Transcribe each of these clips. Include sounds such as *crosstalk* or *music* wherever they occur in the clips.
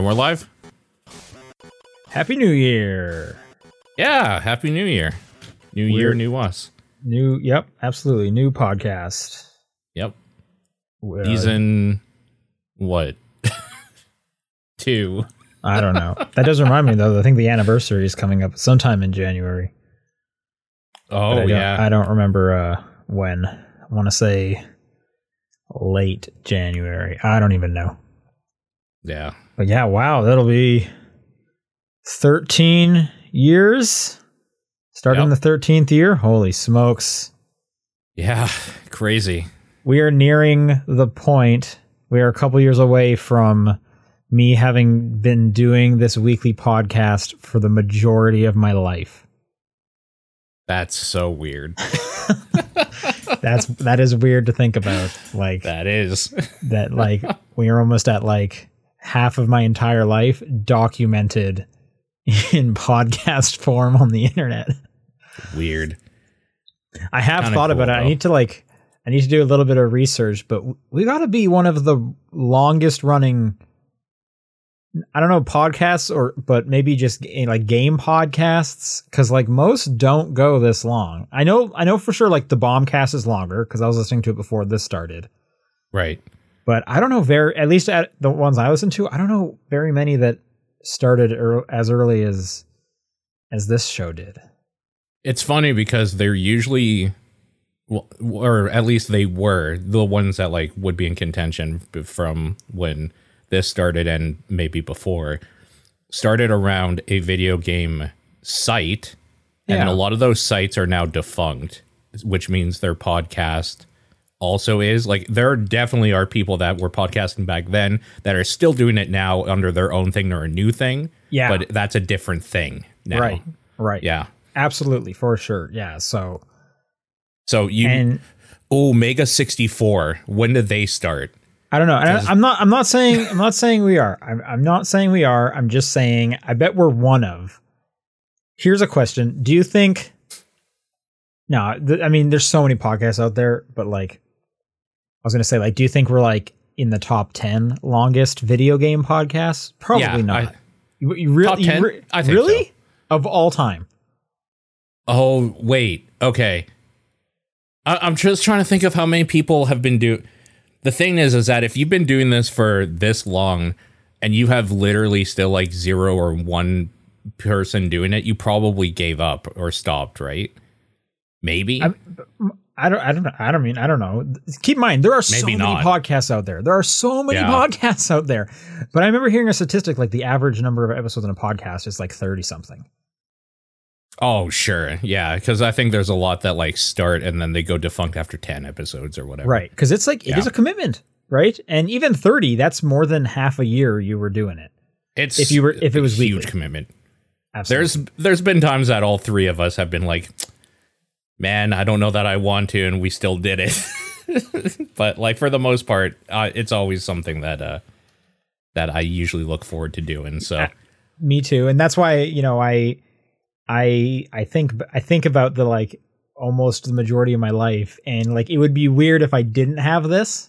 And we're live? Happy New Year. Yeah, Happy New Year. New year, new us. New, yep, absolutely. New podcast. Yep. Uh, Season what? *laughs* Two. I don't know. that does remind me, though. I think the anniversary is coming up sometime in January. but I Oh yeah. I don't remember uh, when. I want to say late January. I don't even know. yeah. But yeah, wow, that'll be 13 years. Starting Yep. the 13th year. Holy smokes. Yeah. Crazy. we are nearing the point. We are a couple years away from me having been doing this weekly podcast for the majority of my life. That's so weird. *laughs* *laughs* That's that is weird to think about. Like that is. that like we are almost at like half of my entire life documented *laughs* in podcast form on the internet. weird. I have Kinda thought cool, about it. I need to like I need to do a little bit of research, but we got to be one of the longest running I don't know podcasts or but maybe just eh, like game podcasts cuz like most don't go this long. I know I know for sure like the Bombcast is longer cuz I was listening to it before this started. Right. But I don't know very at least at the ones I listen to, I don't know very many that started ear as early as as this show did. It's funny because they're usually or at least they were the ones that like would be in contention from when this started and maybe before started around a video game site and a lot of those sites are now defunct which means their podcast also is like there definitely are people that were podcasting back then that are still doing it now under their own thing or a new thing Yeah. but that's a different thing now Right. Right. yeah Absolutely, for sure. Yeah. So so you and Oh, Mega 64. When did they start? I don't know. I, i'm not. I'm not saying. I'm not saying we are. I'm, I'm not saying we are. I'm just saying. I bet we're one of. Here's a question. Do you think? No, th- I mean, there's so many podcasts out there, but like, I was gonna say, like, do you think we're like in the top ten longest video game podcasts? Probably Yeah, not. I- you, you really? Top you 10? re- I think really so. of all time. Oh, wait. Okay. I, I'm just trying to think of how many people have been do. The thing is, is that if you've been doing this for this long, and you have literally still like zero or one person doing it, you probably gave up or stopped, right? Maybe. I'm- I don't. I don't. know. I don't mean. I don't know. Keep in mind there are so Maybe many podcasts out there. There are so many Yeah. podcasts out there. But I remember hearing a statistic like the average number of episodes in a podcast is like thirty something. oh, sure. Yeah, because I think there's a lot that like start and then they go defunct after ten episodes or whatever. Right. Because it's like it is Yeah. a commitment, right? And even thirty, that's more than half a year you were doing it. It's If you were- if it was a huge weekly. commitment. Absolutely. There's there's been times that all three of us have been like, man, I don't know that I want to, and we still did it. *laughs* but like for the most part, uh, it's always something that uh that I usually look forward to doing. So me too and that's why you know i i i think i think about the like almost the majority of my life and like it would be weird if i didn't have this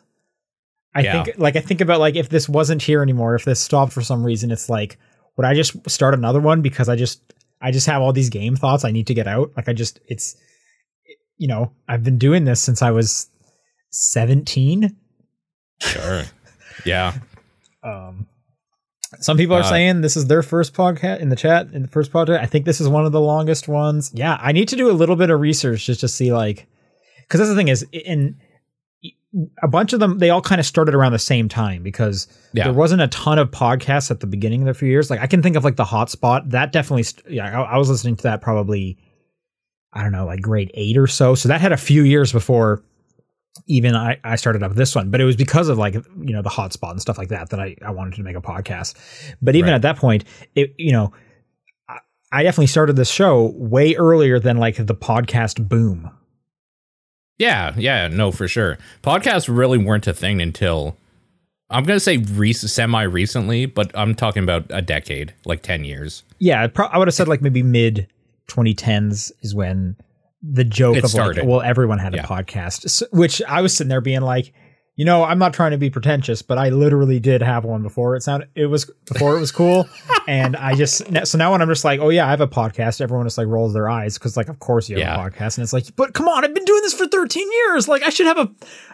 i Yeah. think like i think about like if this wasn't here anymore if this stopped for some reason it's like would i just start another one because i just i just have all these game thoughts i need to get out like i just it's you know i've been doing this since i was 17 sure, yeah, *laughs* um some people are Uh, saying this is their first podcast in the chat in the first podcast i think this is one of the longest ones. Yeah i need to do a little bit of research just to see like because that's the thing is in a bunch of them they all kind of started around the same time because Yeah. there wasn't a ton of podcasts at the beginning of the few years. Like i can think of like the hotspot. That definitely st- yeah I, I was listening to that probably i don't know like grade eight or so so that had a few years before even I, I started up this one, but it was because of like you know the hotspot and stuff like that that I, I wanted to make a podcast. But even Right. at that point, it you know I, I definitely started this show way earlier than like the podcast boom. yeah, yeah. No, for sure. Podcasts really weren't a thing until I'm gonna say rec- semi recently, but I'm talking about a decade, like ten years. Yeah, pro- I would have said like maybe mid 2010s is when the joke It of started. like well everyone had a podcast, S which I was sitting there being like, You know, I'm not trying to be pretentious, but I literally did have one before it sounded it was before it was cool, *laughs* and I just so now when I'm just like, oh yeah, I have a podcast. Everyone just like rolls their eyes because like, of course you have Yeah. a podcast, and it's like, but come on, I've been doing this for 13 years. Like, I should have a,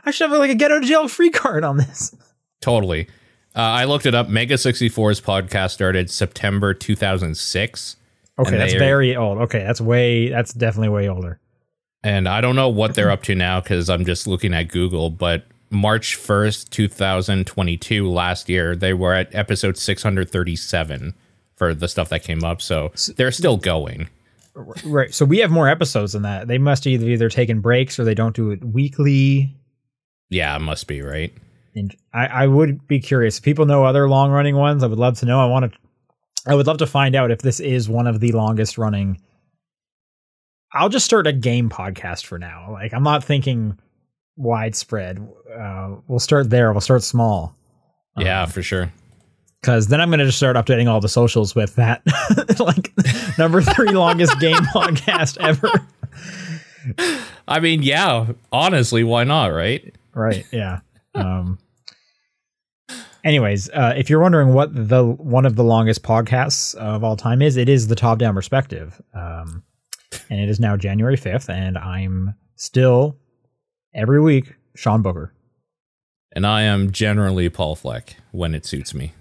I should have like a get out of jail free card on this. Totally. Uh, I looked it up. Mega 64's podcast started September 2006. Okay, that's they- very old. Okay, that's way, that's definitely way older. And I don't know what they're up to now because I'm just looking at Google, but March 1st, 2022, last year, they were at episode 637 for the stuff that came up. So they're still going. Right. So we have more episodes than that. They must either either taken breaks or they don't do it weekly. Yeah, it must be, right? And I, I would be curious if people know other long running ones. I would love to know. I want to. I would love to find out if this is one of the longest running. I'll just start a game podcast for now. Like I'm not thinking widespread. Uh, we'll start there. We'll start small Yeah, Um, for sure. because then I'm going to just start updating all the socials with that. *laughs* like number three longest *laughs* game podcast ever. I mean, yeah, honestly, why not, right? right yeah um anyways uh if you're wondering what the one of the longest podcasts of all time is it is the top down perspective um and it is now january 5th and i'm still every week sean booker And I am generally Paul Fleck when it suits me.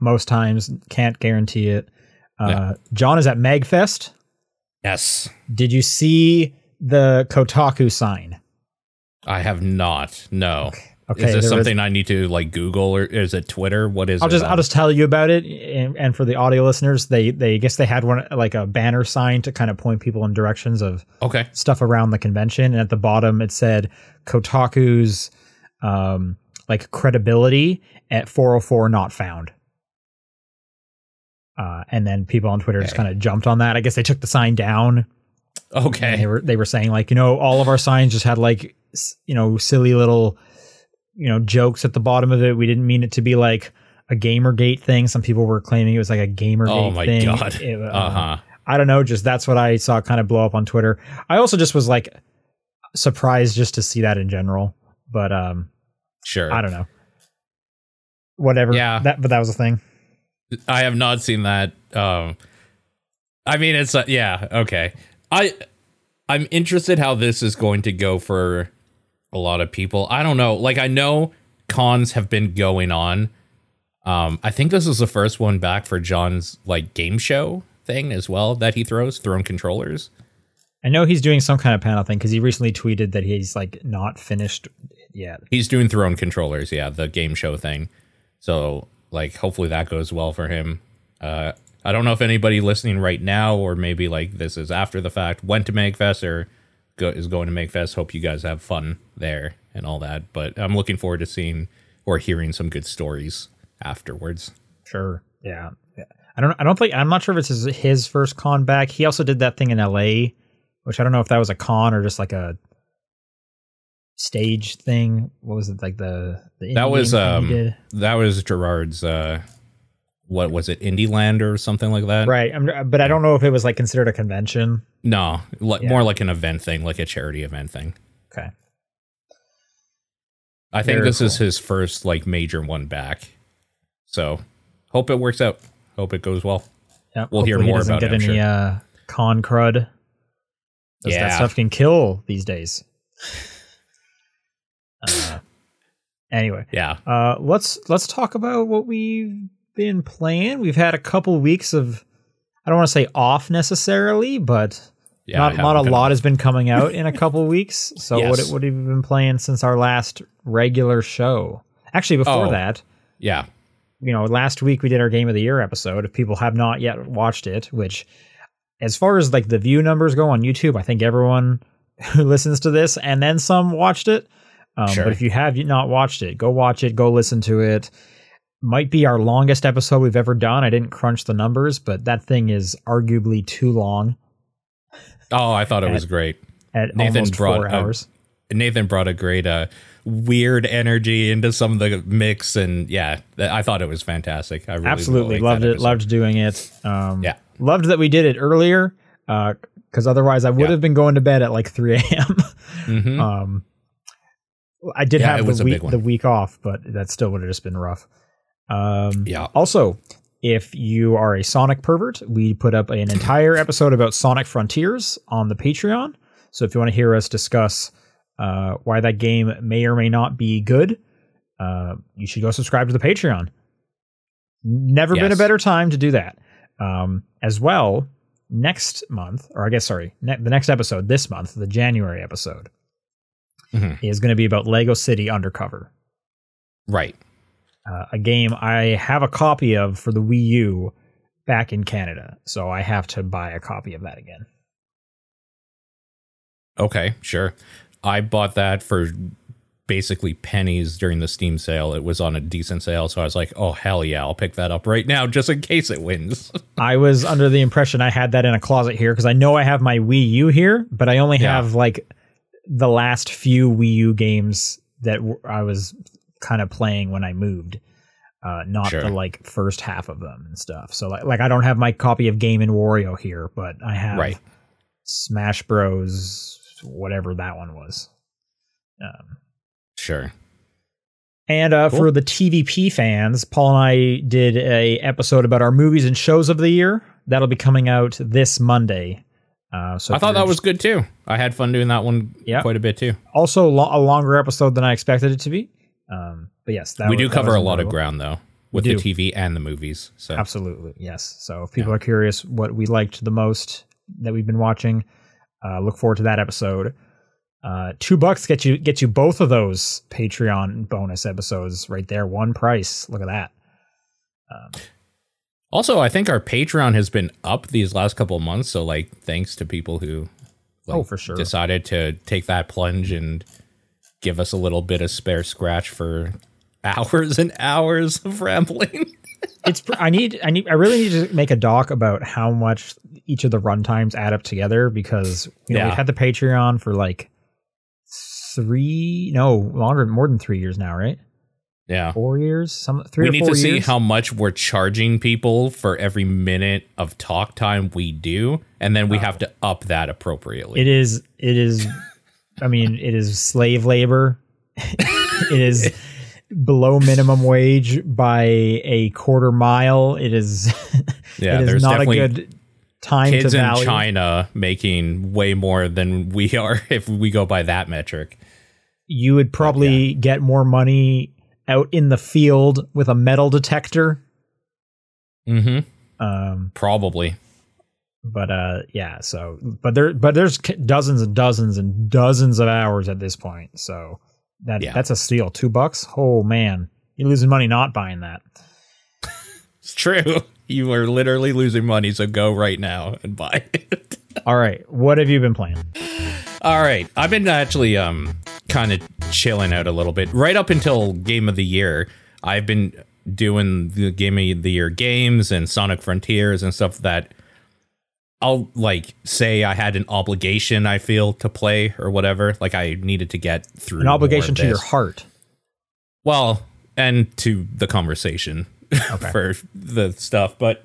most times can't guarantee it uh john is at magfest Yes. did you see the kotaku sign I have not. No. okay is there this something I need to like Google or is it Twitter? What is I'll it? just on? I'll just tell you about it, and, and for the audio listeners, they they I guess they had one like a banner sign to kind of point people in directions of Okay. stuff around the convention, and at the bottom it said Kotaku's um like credibility at 404 not found. Uh, and then people on Twitter just kind of jumped on that. I guess they took the sign down. And they Okay. were they were saying like you know all of our signs just had like you know silly little you know jokes at the bottom of it. We didn't mean it to be like a GamerGate thing. Some people were claiming it was like a GamerGate Oh my thing. god. It, uh, *laughs* Uh huh. I don't know. Just that's what I saw kind of blow up on Twitter. I also just was like surprised just to see that in general. But um, Sure. I don't know. Whatever. Yeah. That but that was a thing. I have not seen that. Um, I mean, it's uh, yeah, okay. I I'm interested how this is going to go for a lot of people. I don't know. Like I know cons have been going on. Um, I think this is the first one back for John's like game show thing as well that he throws thrown controllers. I know he's doing some kind of panel thing because he recently tweeted that he's like not finished yet. He's doing thrown controllers, yeah, the game show thing. So like hopefully that goes well for him. Uh I don't know if anybody listening right now or maybe like this is after the fact went to Magfest or go, is going to Magfest. Hope you guys have fun there and all that. But I'm looking forward to seeing or hearing some good stories afterwards. Sure. Yeah. yeah. I don't. I don't think. I'm not sure if it's his, his first con back. He also did that thing in L.A., which I don't know if that was a con or just like a stage thing. What was it like the the That was um that was Gerard's uh what was it Indie Land or something like that? right. I'm, but I don't know if it was like considered a convention. No, li- Yeah. more like an event thing, like a charity event thing. Okay. I think Very this is his first like major one back. So hope it works out. Hope it goes well. Yeah. We'll hear hopefully he doesn't about it, get I'm any uh, con crud. Yeah. That stuff can kill these days. *laughs* uh, anyway. Yeah. Uh, let's let's talk about what we've been playing. We've had a couple weeks of I don't want to say off necessarily, but Yeah. not not a lot has been coming out in a *laughs* couple weeks. So what what have you been playing since our last regular show? Actually, before Oh. that, Yeah. you know, last week we did our game of the year episode. If people have not yet watched it, which as far as like the view numbers go on YouTube, I think everyone *laughs* who listens to this and then some watched it. Um, Sure. But if you have not watched it, go watch it, go listen to it. Might be our longest episode we've ever done. I didn't crunch the numbers, but that thing is arguably too long Oh, I thought it was great. at Nathan almost brought four a- hours. Nathan brought a great uh weird energy into some of the mix and yeah, I thought it was fantastic. I really Absolutely liked loved it. episode. Loved doing it. Um, Yeah. Loved that we did it earlier because otherwise I would Yeah. have been going to bed at like 3 *laughs* a.m. Mhm. Um, I did Yeah, have the week the week off, but that still would have just been rough. Um, Yeah. Also, if you are a Sonic pervert, we put up an entire episode about Sonic Frontiers on the Patreon. So if you want to hear us discuss uh, why that game may or may not be good, uh, you should go subscribe to the Patreon. Never been a better time to do that. Um, as well, next month, or I guess sorry, ne- the next episode this month, the January episode, Mhm. is going to be about Lego City Undercover Right. Uh, a game I have a copy of for the Wii U back in Canada, so I have to buy a copy of that again. Okay, sure. I bought that for basically pennies during the Steam sale. It was on a decent sale, so I was like, "Oh hell yeah, I'll pick that up right now *laughs* just in case it wins." *laughs* I was under the impression I had that in a closet here because I know I have my Wii U here, but I only Yeah. have like the last few Wii U games that I was kind of playing when I moved. Uh, not Sure. the like first half of them and stuff. So like, like I don't have my copy of Game and Wario here, but I have Right. Smash Bros. Whatever that one was. Um, sure. And uh, Cool. for the TVP fans, Paul and I did a episode about our movies and shows of the year. That'll be coming out this Monday. Uh, so I thought that was good too. I had fun doing that one Yeah. quite a bit too. also lo- a longer episode than I expected it to be. Um, but yes, that we was- do cover a lot of ground though with the. TV and the movies. So Absolutely, yes. So if people are curious what we liked the most that we've been watching, uh, look forward to that episode. Uh, two bucks get you get you both of those Patreon bonus episodes right there, one price. Look at that. Um, also, I think our Patreon has been up these last couple of months. So like, thanks to people who like, Oh, for sure. decided to take that plunge and give us a little bit of spare scratch for hours and hours of rambling. it's I need I need I really need to make a doc about how much each of the runtimes add up together because you know Yeah. we've had the Patreon for like three no longer more than three years now right yeah. four years some three we need four to see years. how much we're charging people for every minute of talk time we do, and then we have to up that appropriately. it is it is I mean it is slave labor *laughs* it is below minimum wage by a quarter mile it is *laughs* yeah, it is there's not a good time kids to in China making way more than we are *laughs* if we go by that metric. you would probably get more money out in the field with a metal detector. Mm-hmm. Um, Probably. But uh, yeah. So, but there, but there's dozens and dozens and dozens of hours at this point. So that Yeah. that's a steal. Two bucks. Oh man, you're losing money not buying that. *laughs* It's true. You are literally losing money, so go right now and buy it. *laughs* All right, what have you been playing? All right. I've been actually um kind of chilling out a little bit. Right up until game of the year, I've been doing the game of the year games and Sonic Frontiers and stuff that I'll like say I had an obligation I feel to play or whatever. Like I needed to get through An obligation to your heart. Well, and to the conversation *laughs* for the stuff. But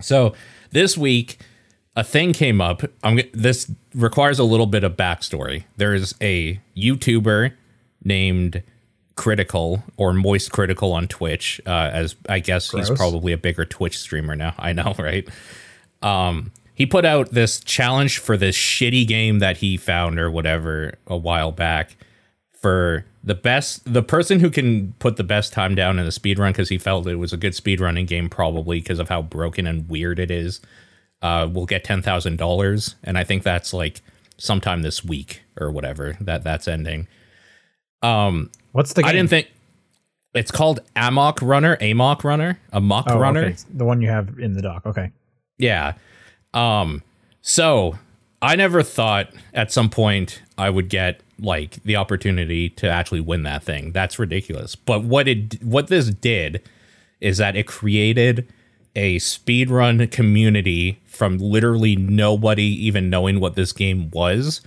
so this week, a thing came up. I'm this requires a little bit of backstory. There is a YouTuber named Critical or Moist Critical on Twitch. Uh, as I guess he's probably a bigger Twitch streamer now. *laughs* I know, right? Um, he put out this challenge for this shitty game that he found or whatever a while back for the best the person who can put the best time down in the speed run because he felt it was a good speed running game probably because of how broken and weird it is uh will get ten thousand dollars and i think that's like sometime this week or whatever that that's ending um What's the game? i didn't think it's called amok runner amok runner amok Oh, runner okay. The one you have in the dock. Okay. yeah. Um so I never thought at some point I would get like the opportunity to actually win that thing. That's ridiculous. But what it what this did is that it created a speedrun community from literally nobody even knowing what this game was.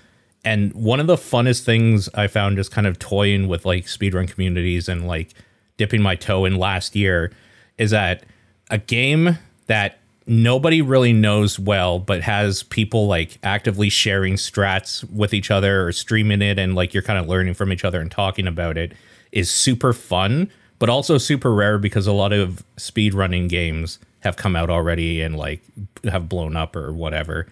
And one of the funnest things I found just kind of toying with like speedrun communities and like dipping my toe in last year is that a game that nobody really knows well, but has people like actively sharing strats with each other or streaming it, and like you're kind of learning from each other and talking about it is super fun, but also super rare because a lot of speed running games have come out already and like have blown up or whatever.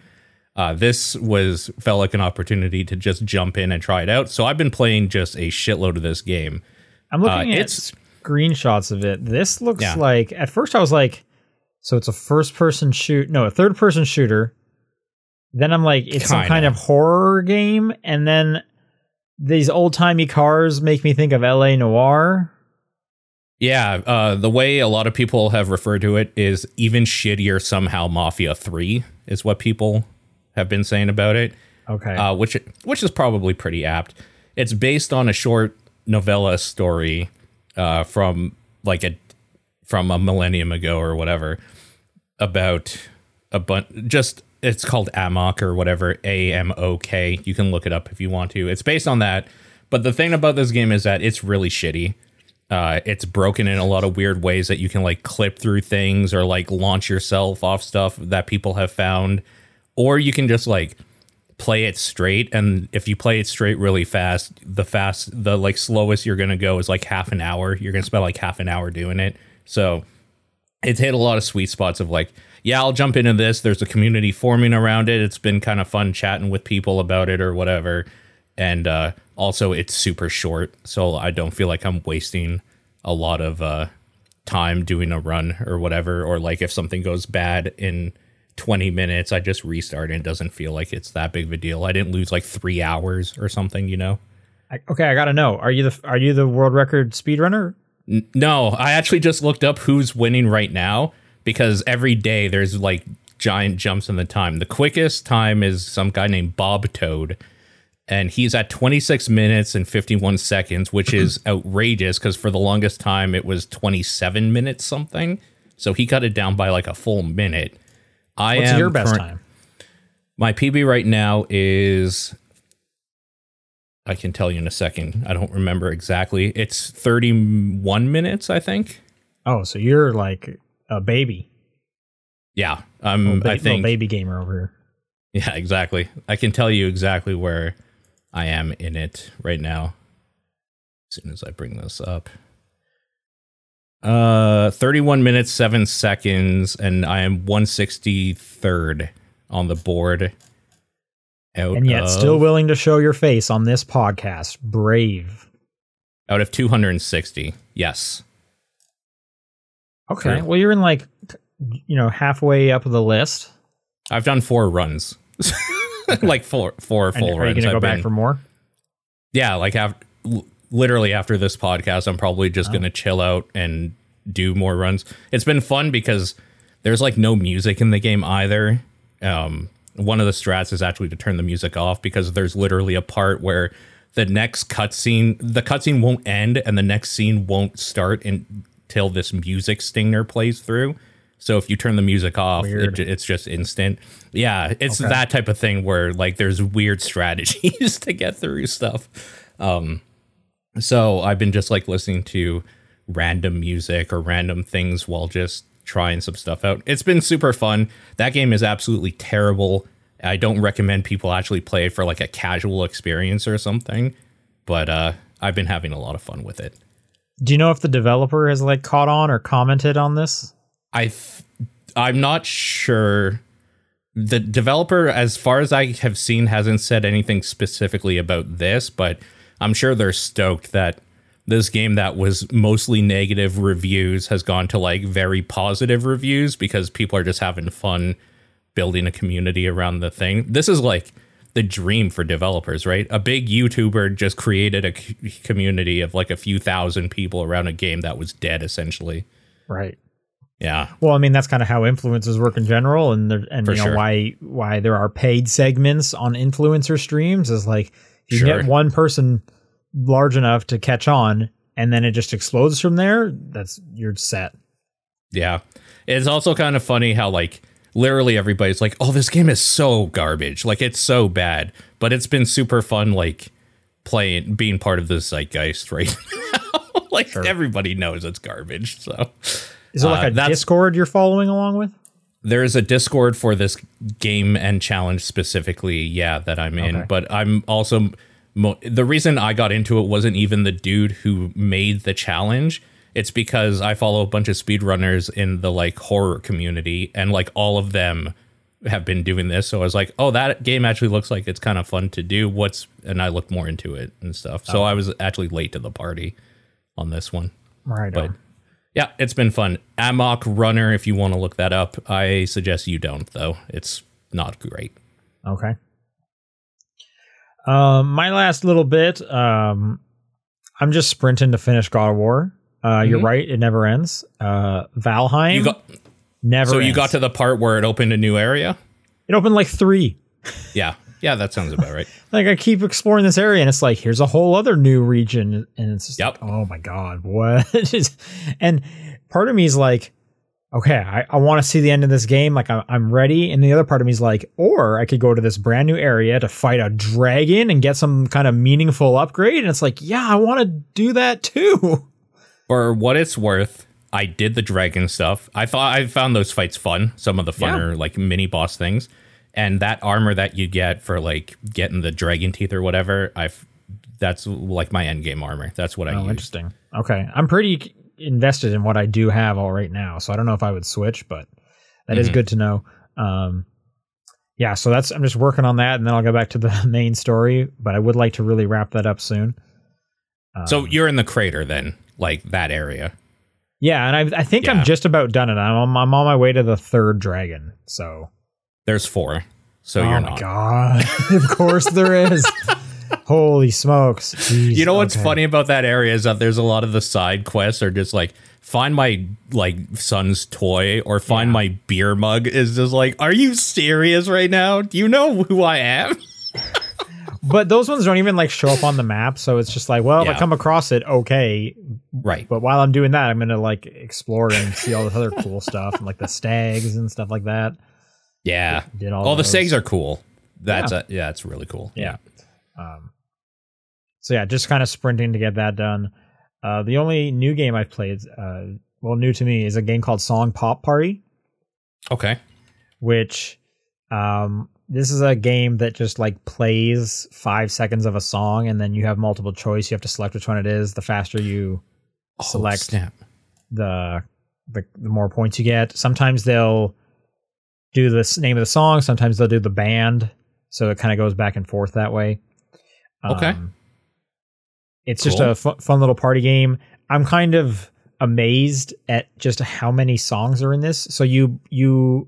Uh, this was felt like an opportunity to just jump in and try it out. So I've been playing just a shitload of this game. I'm looking Uh, at it's- screenshots of it. This looks Yeah. like at first I was like, so it's a first person shoot, no, a third person shooter. Then I'm like, it's some Kinda. kind of horror game, and then these old timey cars make me think of L.A. Noire. Yeah, uh, the way a lot of people have referred to it is even shittier somehow. Mafia Three is what people have been saying about it. Okay, uh, which which is probably pretty apt. It's based on a short novella story uh, from like a from a millennium ago or whatever about a bunch. Just it's called Amok or whatever A M O K. You can look it up if you want to. It's based on that. But the thing about this game is that it's really shitty. Uh, it's broken in a lot of weird ways that you can like clip through things or like launch yourself off stuff that people have found, or you can just like play it straight and if you play it straight really fast the fast the like slowest you're gonna go is like half an hour you're gonna spend like half an hour doing it so it's hit a lot of sweet spots of like yeah i'll jump into this. There's a community forming around it. It's been kind of fun chatting with people about it or whatever. And uh also it's super short. So i don't feel like i'm wasting a lot of uh time doing a run or whatever. Or like if something goes bad in 20 minutes i just restart and it doesn't feel like it's that big of a deal. I didn't lose like three hours or something you know? I, okay, I gotta know. Are you the are you the world record speedrunner? No i actually just looked up who's winning right now because every day there's like giant jumps in the time the quickest time is some guy named bob toad and he's at 26 minutes and 51 seconds which is *clears throat* outrageous because for the longest time it was 27 minutes something so he cut it down by like a full minute i What's am your best current- time? My PB right now is I can tell you in a second. I don't remember exactly. It's 31 minutes, I think. Oh, so you're like a baby, Yeah. little, Um ba- I little think baby gamer over here. Yeah, exactly. I can tell you exactly where I am in it right now. As soon as I bring this up. Uh 31 minutes 7 seconds and I am 163rd on the board. Out And yet, of, still willing to show your face on this podcast. Brave. out of 260. Yes. Okay. True. Well, you're in like, you know, halfway up the list. I've done four runs. *laughs* like four four And full are you runs. going to go I've back been- for more? yeah, like after, literally after this podcast, I'm probably Oh. just gonna chill out and do more runs. It's been fun because there's like no music in the game either. Um, one of the strats is actually to turn the music off because there's literally a part where the next cutscene, the cutscene won't end and the next scene won't start until this music stinger plays through. So if you turn the music off, it, it's just instant. Yeah, it's Okay. that type of thing where like there's weird strategies *laughs* to get through stuff. Um, so I've been just like listening to random music or random things while just trying some stuff out. It's been super fun. That game is absolutely terrible. I don't recommend people actually play it for like a casual experience or something, but uh I've been having a lot of fun with it. Do you know if the developer has like caught on or commented on this? I th- I'm not sure. The developer, as far as I have seen, hasn't said anything specifically about this, but I'm sure they're stoked that this game that was mostly negative reviews has gone to like very positive reviews because people are just having fun building a community around the thing. This is like the dream for developers, right? A big YouTuber just created a community of like a few thousand people around a game that was dead essentially. Right. Yeah. Well, I mean that's kind of how influencers work in general, and there, and For you know sure. why why there are paid segments on influencer streams is like you Sure. get one person large enough to catch on, and then it just explodes from there. That's you're set. Yeah. It's also kind of funny how like literally everybody's like, "Oh, this game is so garbage. Like it's so bad." But it's been super fun like playing being part of the zeitgeist right *laughs* now. like everybody knows it's garbage. So Is it like Uh, a Discord you're following along with? there is a Discord for this game and challenge specifically, yeah, that I'm in. Okay. But I'm also mo- the reason I got into it wasn't even the dude who made the challenge. It's because I follow a bunch of speedrunners in the like horror community, and like all of them have been doing this. So I was like, oh, that game actually looks like it's kind of fun to do. What's and I looked more into it and stuff. So oh. I was actually late to the party on this one. Right. But on. yeah, it's been fun. Amok Runner, if you want to look that up, I suggest you don't though. It's not great. Okay. Um, my last little bit. Um, I'm just sprinting to finish God of War. Uh, you're Mhm. right; it never ends. Uh, Valheim You got never. so you got to the part where it opened a new area. it opened like three. *laughs* Yeah, yeah, that sounds about right. *laughs* Like I keep exploring this area, and it's like here's a whole other new region, and it's just Yep. like, oh my god, what? *laughs* and part of me is like, okay, I, I want to see the end of this game. Like I, I'm ready, and the other part of me is like, or I could go to this brand new area to fight a dragon and get some kind of meaningful upgrade. And it's like, yeah, I want to do that too. *laughs* For what it's worth, I did the dragon stuff. I thought I found those fights fun. Some of the funner like mini boss things, and that armor that you get for like getting the dragon teeth or whatever. I've that's like my end game armor. That's what I Oh, use. interesting. Okay, I'm pretty invested in what I do have all right now, so I don't know if I would switch, but that is Mhm. good to know. Um, yeah, so that's I'm just working on that, and then I'll go back to the *laughs* main story. But I would like to really wrap that up soon. Um, So you're in the crater then, like that area. yeah, and I I think Yeah. I'm just about done it. I'm on, I'm on my way to the third dragon. So There's four, so oh you're not. god, *laughs* of course there is. *laughs* Holy smokes! Jeez, You know what's okay. funny about that area is that there's a lot of the side quests are just like find my like son's toy or find Yeah. my beer mug is just like are you serious right now? Do you know who I am? *laughs* But those ones don't even like show up on the map, so it's just like, well, if I come across it, okay. Right. But while I'm doing that, I'm gonna like explore and see all this other cool *laughs* stuff, and like the stags and stuff like that. Yeah. Did all All the stags are cool. That's yeah, yeah it's really cool. Yeah. Um, so yeah, just kind of sprinting to get that done. Uh, the only new game I've played, uh, well, new to me, is a game called Song Pop Party, Okay. which um, this is a game that just like plays five seconds of a song, and then you have multiple choice. You have to select which one it is. The faster you select Oh, snap. the, the the more points you get. Sometimes they'll do the name of the song. Sometimes they'll do the band. So it kind of goes back and forth that way. Okay. It's just Cool. a fu- fun little party game. I'm kind of amazed at just how many songs are in this. So you you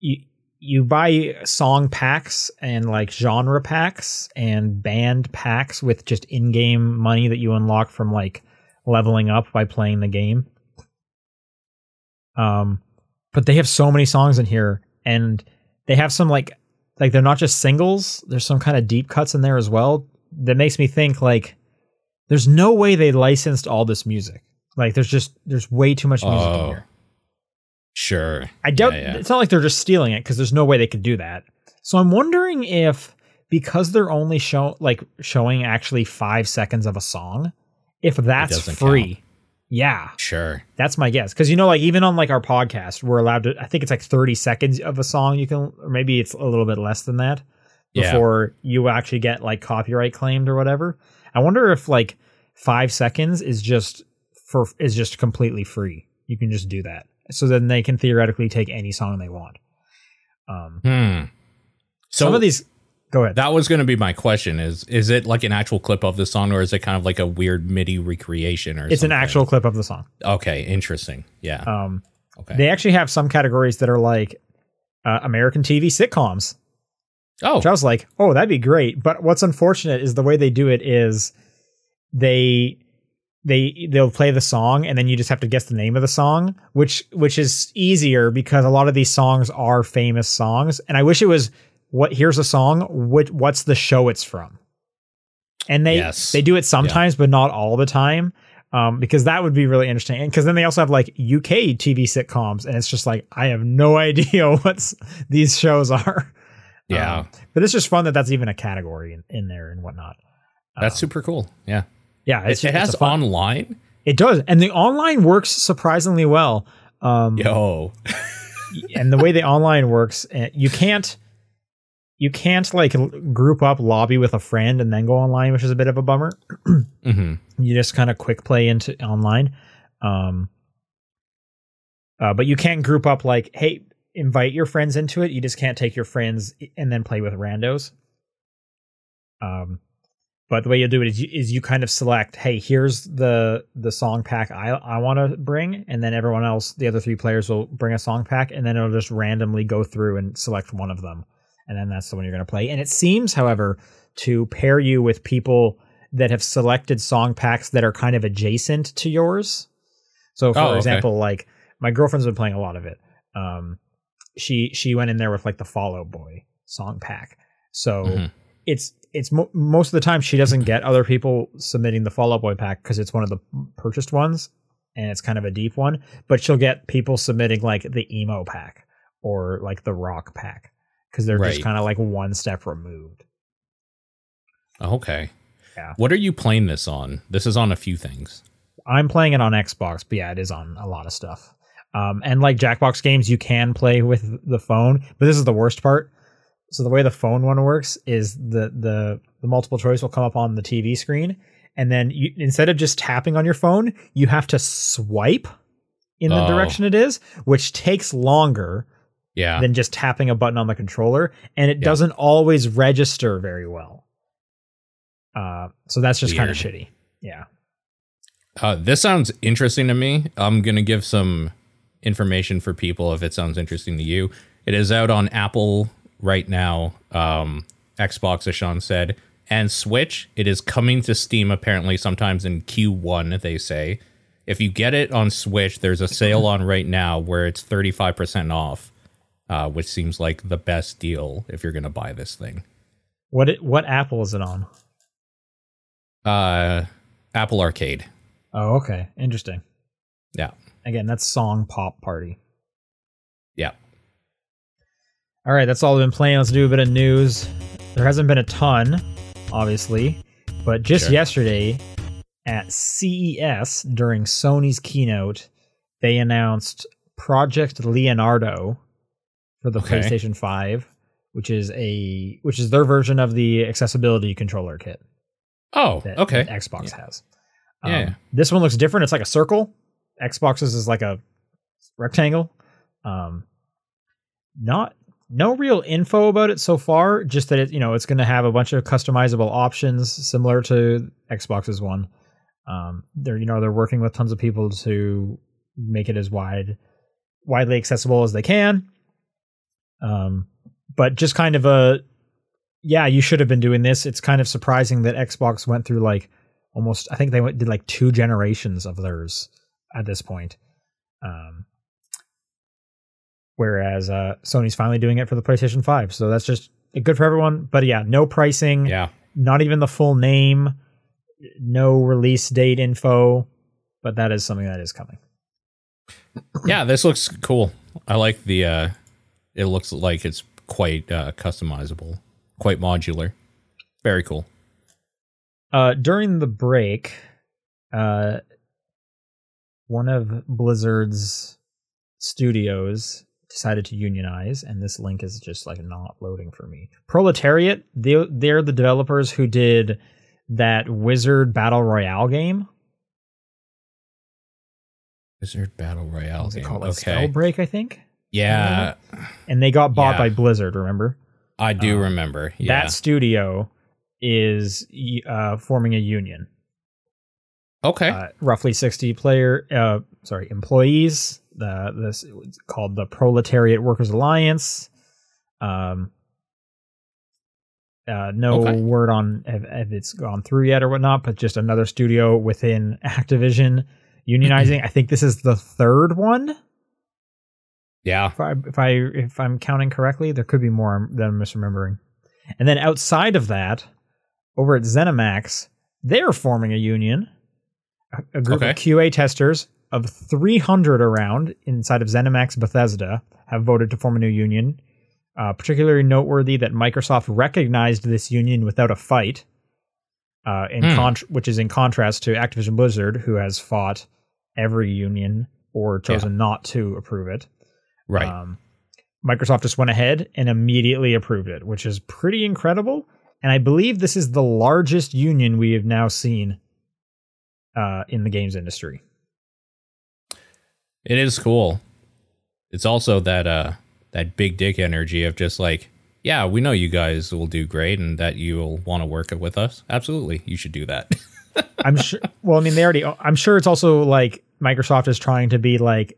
you you buy song packs and like genre packs and band packs with just in-game money that you unlock from like leveling up by playing the game. Um but they have so many songs in here and they have some like like they're not just singles, there's some kind of deep cuts in there as well that makes me think like there's no way they licensed all this music. Like there's just there's way too much music in Oh. here. Sure. I doubt Yeah, yeah. it's not like they're just stealing it because there's no way they could do that. So I'm wondering if because they're only show like showing actually five seconds of a song, if that's free. Yeah, Sure. that's my guess. Because you know, like even on like our podcast, we're allowed to. I think it's like 30 seconds of a song you can, or maybe it's a little bit less than that Yeah. before you actually get like copyright claimed or whatever. I wonder if like five seconds is just for is just completely free. You can just do that, so then they can theoretically take any song they want. Um, Hmm. So some of these, go ahead. that was going to be my question: is is it like an actual clip of the song, or is it kind of like a weird MIDI recreation? Or it's an actual clip of the song. Okay, interesting. Yeah. Um, okay. They actually have some categories that are like uh, American TV sitcoms. Oh, Which I was like, oh, that'd be great. But what's unfortunate is the way they do it is they they they'll play the song and then you just have to guess the name of the song, which which is easier because a lot of these songs are famous songs. And I wish it was what here's a song, what what's the show it's from. And they Yes. they do it sometimes, but not all the time. Um, because that would be really interesting. And because then they also have like UK TV sitcoms, and it's just like I have no *laughs* idea what these shows are. Yeah. Um, but it's just fun that that's even a category in, in there and whatnot. That's Um, super cool. Yeah. yeah. It's, It, it has fun, online. It does, and the online works surprisingly well. Um, Yo. and the way the online works, eh, you can't you can't like group up lobby with a friend and then go online, which is a bit of a bummer. *clears throat* hmm you just kind of quick play into online. Um, uh, but you can group up like, hey, invite your friends into it. You just can't take your friends and then play with randos. Um, but the way you do it is you, is you kind of select, hey, here's the the song pack I I want to bring, and then everyone else, the other three players will bring a song pack, and then it'll just randomly go through and select one of them, and then that's the one you're going to play. And it seems, however, to pair you with people that have selected song packs that are kind of adjacent to yours. So, for Oh, okay. example, like my girlfriend's been playing a lot of it. Um, she she went in there with like the Fall Out Boy song pack. So Mhm. it's it's mo- most of the time she doesn't get other people submitting the Fall Out Boy pack because it's one of the purchased ones and it's kind of a deep one. But she'll get people submitting like the emo pack or like the rock pack because they're just kind of like one step removed. Okay. Yeah. What are you playing this on? This is on a few things. I'm playing it on Xbox, but yeah, it is on a lot of stuff. Um, and like Jackbox games, you can play with the phone, but this is the worst part. So the way the phone one works is the the the multiple choice will come up on the TV screen, and then you, instead of just tapping on your phone, you have to swipe in the Oh. direction it is, which takes longer Yeah. than just tapping a button on the controller, and it Yeah. doesn't always register very well. Uh, so that's just kind of shitty. Yeah. Uh, this sounds interesting to me. I'm going to give some information for people if it sounds interesting to you. It is out on Apple right now, um, Xbox, as Sean said, and Switch. It is coming to Steam apparently sometimes in Q1, they say. If you get it on Switch, there's a sale on right now where it's 35% off, uh, which seems like the best deal if you're going to buy this thing. What it, what Apple is it on? Uh, Apple Arcade. Oh, okay. Interesting. Yeah. Again, that's Song Pop Party. Yeah. All right, that's all I've been playing. Let's do a bit of news. There hasn't been a ton, obviously, but just Sure. yesterday at CES during Sony's keynote, they announced Project Leonardo for the Okay. PlayStation 5, which is a which is their version of the accessibility controller kit. Oh, that, okay. that Xbox has. Yeah, yeah. This one looks different. It's like a circle. Xbox's is like a rectangle. Um, not no real info about it so far. Just that it you know it's going to have a bunch of customizable options similar to Xbox's one. Um, they're you know they're working with tons of people to make it as wide widely accessible as they can. Um, but just kind of a yeah, you should have been doing this. It's kind of surprising that Xbox went through like almost I think they went did like two generations of theirs at this point. Um whereas uh Sony's finally doing it for the PlayStation 5. So that's just good for everyone, but yeah, no pricing, Yeah. not even the full name, no release date info, but that is something that is coming. yeah, this looks cool. I like the uh it looks like it's quite uh customizable, quite modular. Very cool. Uh, during the break, uh, one of Blizzard's studios decided to unionize, and this link is just like not loading for me. Proletariat, they they're the developers who did that Wizard Battle Royale game. Wizard Battle Royale What's it game. called? Like Okay. Spellbreak, I think. Yeah, And they got bought Yeah. by Blizzard. Remember? I do Uh, remember. Yeah. That studio is uh, forming a union. Okay. uh, roughly 60 player uh sorry employees the this it's called the proletariat workers alliance um uh no Okay. word on if, if it's gone through yet or whatnot but just another studio within *laughs* activision unionizing *clears throat* i think this is the third one yeah. if I, if I if I'm counting correctly, there could be more than I'm misremembering. And then outside of that, over at ZeniMax, they're forming a union. A, group Okay. of QA testers of 300 around inside of ZeniMax Bethesda have voted to form a new union. Uh, particularly noteworthy that Microsoft recognized this union without a fight, uh, in Hmm. contr which is in contrast to Activision Blizzard, who has fought every union or chosen not to approve it. Right. Um, Microsoft just went ahead and immediately approved it, which is pretty incredible. And I believe this is the largest union we have now seen uh, in the games industry. It is cool. It's also that uh that big dick energy of just like, yeah, we know you guys will do great and that you'll want to work with us. Absolutely, you should do that. *laughs* I'm sure. Well, I mean, they already. I'm sure it's also like Microsoft is trying to be like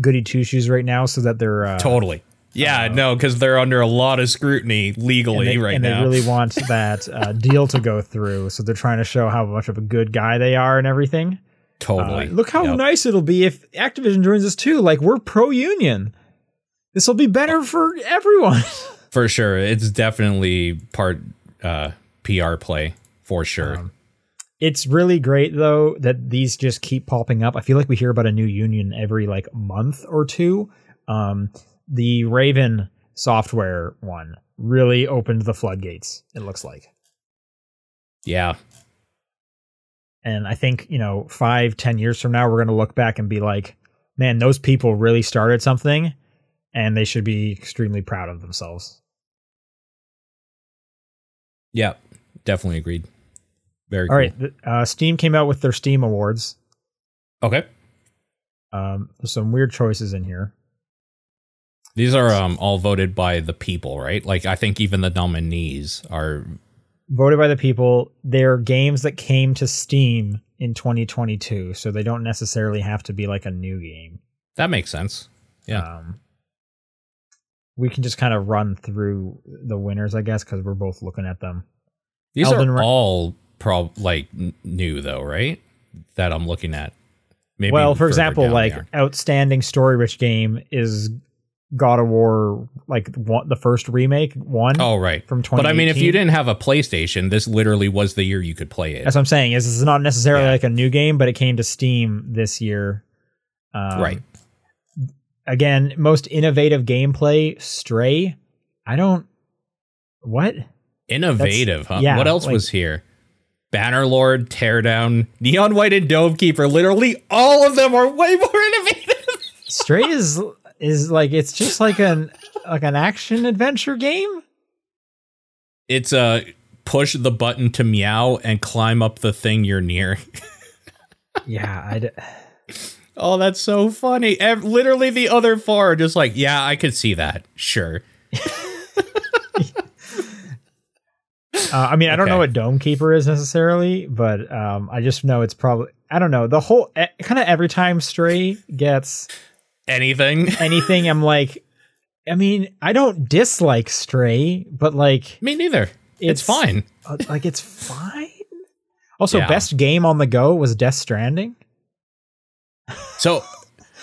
goody two shoes right now, so that they're uh, totally. Yeah, no, because they're under a lot of scrutiny legally they, right and now. And they really *laughs* want that uh, deal to go through. So they're trying to show how much of a good guy they are and everything. totally. Uh, look how Yep. nice it'll be if Activision joins us too. Like we're pro union. This will be better for everyone. *laughs* For sure. It's definitely part uh PR play for sure. Um, it's really great though that these just keep popping up. I feel like we hear about a new union every like month or two. Um, the Raven software one really opened the floodgates. It looks like. yeah. And I think, you know, five, ten years from now, we're going to look back and be like, man, those people really started something and they should be extremely proud of themselves. Yeah. Definitely agreed. Very All cool. right. Uh, Steam came out with their Steam Awards. Okay. Um, there's some weird choices in here. These are um all voted by the people, right? Like I think even the nominees are Voted by the people. They're games that came to Steam in 2022, so they don't necessarily have to be like a new game. that makes sense. Yeah. Um, we can just kind of run through the winners, I guess, because we're both looking at them. These Elden are Ring- all prob like n- new though, right? That I'm looking at. Maybe well, for example, like outstanding story rich game is God of War, like one, the first remake one Oh right. from But I mean, if you didn't have a PlayStation, this literally was the year you could play it. That's what I'm saying. Is this is not necessarily Yeah. like a new game, but it came to Steam this year. Um, right. Again, most innovative gameplay, Stray. I don't. What? Innovative, huh? yeah, what else like- was here? Bannerlord, Teardown, Neon White, and Dome Keeper. Literally, all of them are way *laughs* more innovative. Stray is is like it's just like an like an action adventure game. It's a push the button to meow and climb up the thing you're near. *laughs* Yeah, I. d- oh, that's so funny. Ev- literally, the other four are just like, yeah, I could see that. Sure. *laughs* Uh, I mean, I don't know what Dome Keeper is necessarily, but um, I just know it's probably. I don't know the whole kind of every time Stray gets Anything. *laughs* anything, I'm like, I mean, I don't dislike Stray, but like Me neither. It's, It's- fine. uh, like it's fine. Also, Yeah. best game on the go was Death Stranding. So,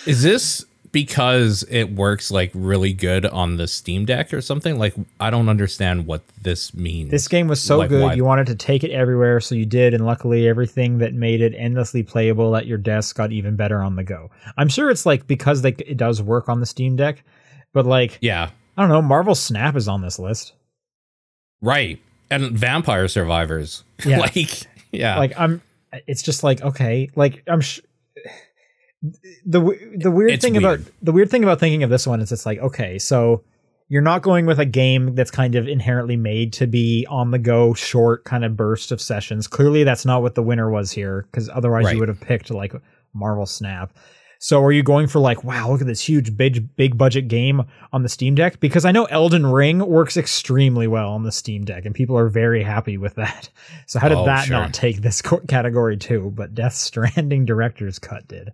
is this because it works like really good on the Steam Deck or something? Like, I don't understand what this means. This game was so Like, good, why- you wanted to take it everywhere, so you did, and luckily, everything that made it endlessly playable at your desk got even better on the go. I'm sure it's like because they, it does work on the Steam Deck, but like Yeah, I don't know, Marvel Snap is on this list. right. And Vampire Survivors. *laughs* Yeah. like, yeah. Like I'm, it's just like okay, like I'm. Sh- the the weird It's thing about the weird thing about thinking of this one is it's like okay, so you're not going with a game that's kind of inherently made to be on the go, short kind of burst of sessions. Clearly, that's not what the winner was here, because otherwise Right. you would have picked like Marvel Snap. So are you going for like, wow, look at this huge big big budget game on the Steam Deck? Because I know Elden Ring works extremely well on the Steam Deck, and people are very happy with that. So how did Oh, that sure. not take this category too? But Death Stranding director's cut did.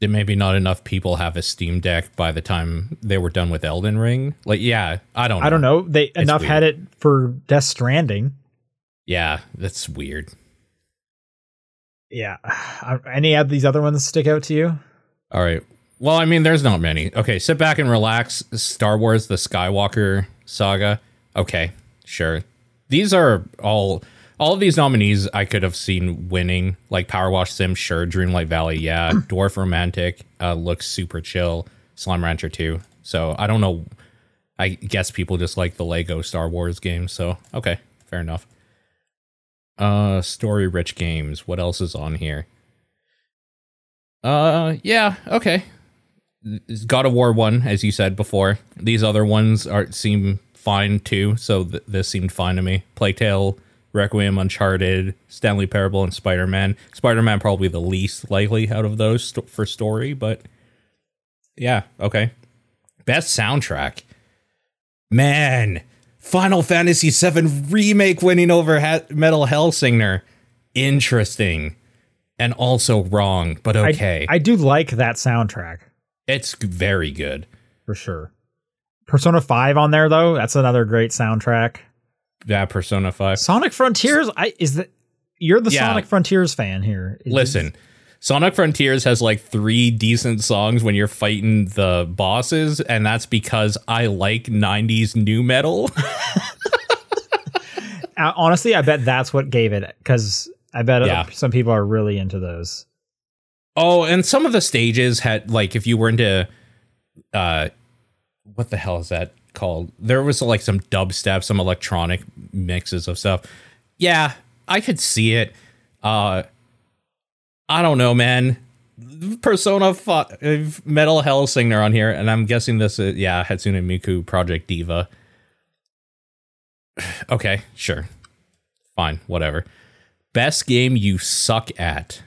Did maybe not enough people have a Steam Deck by the time they were done with Elden Ring? Like, yeah, I don't know. I don't know. They enough had it for Death Stranding. Yeah, that's weird. Yeah. *sighs* Any of these other ones stick out to you? All right. Well, I mean, there's not many. Okay, sit back and relax. Star Wars: The Skywalker Saga. Okay, sure. These are all all of these nominees I could have seen winning, like Power Wash Sim, sure. Dreamlight Valley, yeah. *clears throat* Dorfromantik uh, looks super chill. Slime Rancher 2. So I don't know. I guess people just like the Lego Star Wars games. So okay, fair enough. Uh, story rich games. What else is on here? Uh, yeah, okay. God of War one, as you said before. These other ones are seem fine too. So th- this seemed fine to me. Plague Tale, Requiem, Uncharted, Stanley Parable, and Spider Man. Spider Man probably the least likely out of those st- for story, but yeah, okay. Best soundtrack, man. Final Fantasy VII remake winning over ha- Metal Hellsinger. Interesting, and also wrong, but I- okay. I, do like that soundtrack it's very good. for sure. Persona 5 on there though, that's another great soundtrack. Yeah, Persona Five. Sonic Frontiers, I is that you're the Yeah. Sonic Frontiers fan here. Is- Listen, Sonic Frontiers has like three decent songs when you're fighting the bosses, and that's because I like 90s nu metal. *laughs* *laughs* Uh, honestly, I bet that's what gave it cuz I bet Yeah. some people are really into those. oh, and some of the stages had like if you were into uh what the hell is that called? There was like some dubstep, some electronic mixes of stuff. Yeah, I could see it. Uh I don't know, man. Persona 5 Metal Hellsinger on here, and I'm guessing this is yeah, Hatsune Miku Project Diva. *sighs* Okay, sure. Fine, whatever. Best game you suck at.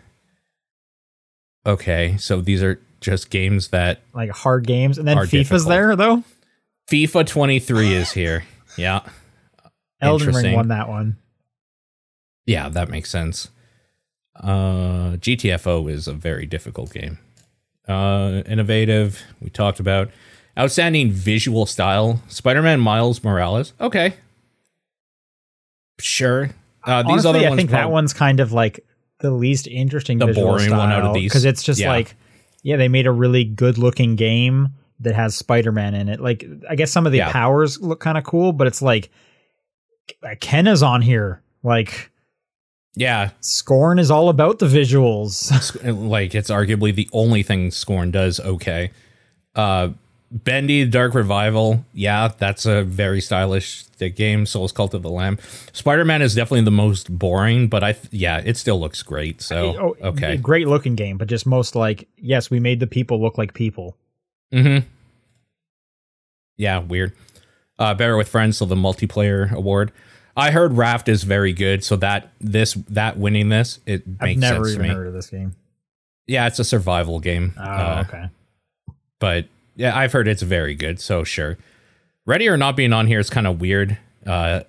Okay, so these are just games that Like hard games and then FIFA's difficult. there though. FIFA 23 is here. Yeah. Elden Ring won that one. Yeah, that makes sense. Uh, GTFO is a very difficult game. Uh, innovative, we talked about. Outstanding visual style, Spider Man Miles Morales. Okay. Sure. Uh, these Honestly, other I ones. think that one's kind of like the least interesting The boring one out of these. because it's just Yeah. like yeah, they made a really good looking game that has Spider-Man in it. Like I guess some of the Yeah. powers look kind of cool, but it's like Kena's on here. Like Yeah. Scorn is all about the visuals. *laughs* like it's arguably the only thing Scorn does okay. Uh Bendy Dark Revival, yeah, that's a very stylish game. Souls Cult of the Lamb. Spider Man is definitely the most boring, but I th- yeah, it still looks great. So Oh, okay, great looking game, but just most like yes, we made the people look like people. Mm-hmm. Yeah, weird. Uh, Better with Friends, so the multiplayer award. I heard Raft is very good, so that this that winning this it I've makes never sense to me. heard of this game. Yeah, it's a survival game. Oh, Uh, okay. but yeah, I've heard it's very good. So sure, Ready or Not being on here is kind of weird. Uh,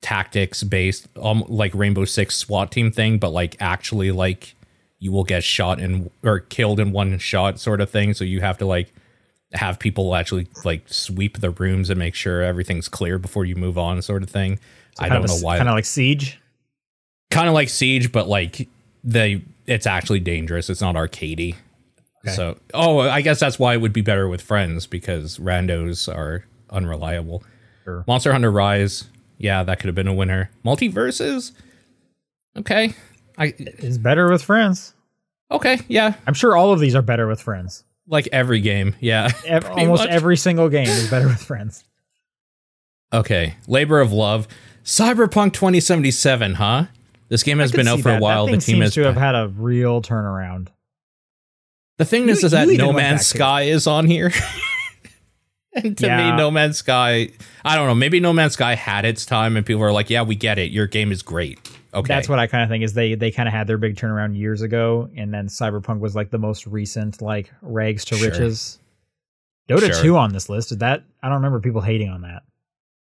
tactics based, um, like Rainbow Six SWAT team thing, but like actually like you will get shot and or killed in one shot sort of thing. So you have to like have people actually like sweep the rooms and make sure everything's clear before you move on, sort of thing. I don't know why. Kind of like Siege. Kind of like Siege, but like they it's actually dangerous. It's not arcadey. Okay. So, oh, I guess that's why it would be better with friends because randos are unreliable. Sure. Monster Hunter Rise, yeah, that could have been a winner. MultiVersus, okay, I Is better with friends. okay, yeah, I'm sure all of these are better with friends. like every game, yeah, *laughs* Ev- almost much. every single game is better with friends. Okay, Labor of Love, Cyberpunk 2077, huh? This game has been out for that. a while. The team seems has to have had a real turnaround. The thing You- is, is that No Man's. Sky is on here. *laughs* and to Yeah. me, No Man's Sky, I don't know, maybe No Man's Sky had its time and people are like, yeah, we get it. Your game is great. Okay. That's what I kind of think is they they kind of had their big turnaround years ago, and then Cyberpunk was like the most recent like rags to Sure. riches. Dota Sure. two on this list. Did that? I don't remember people hating on that.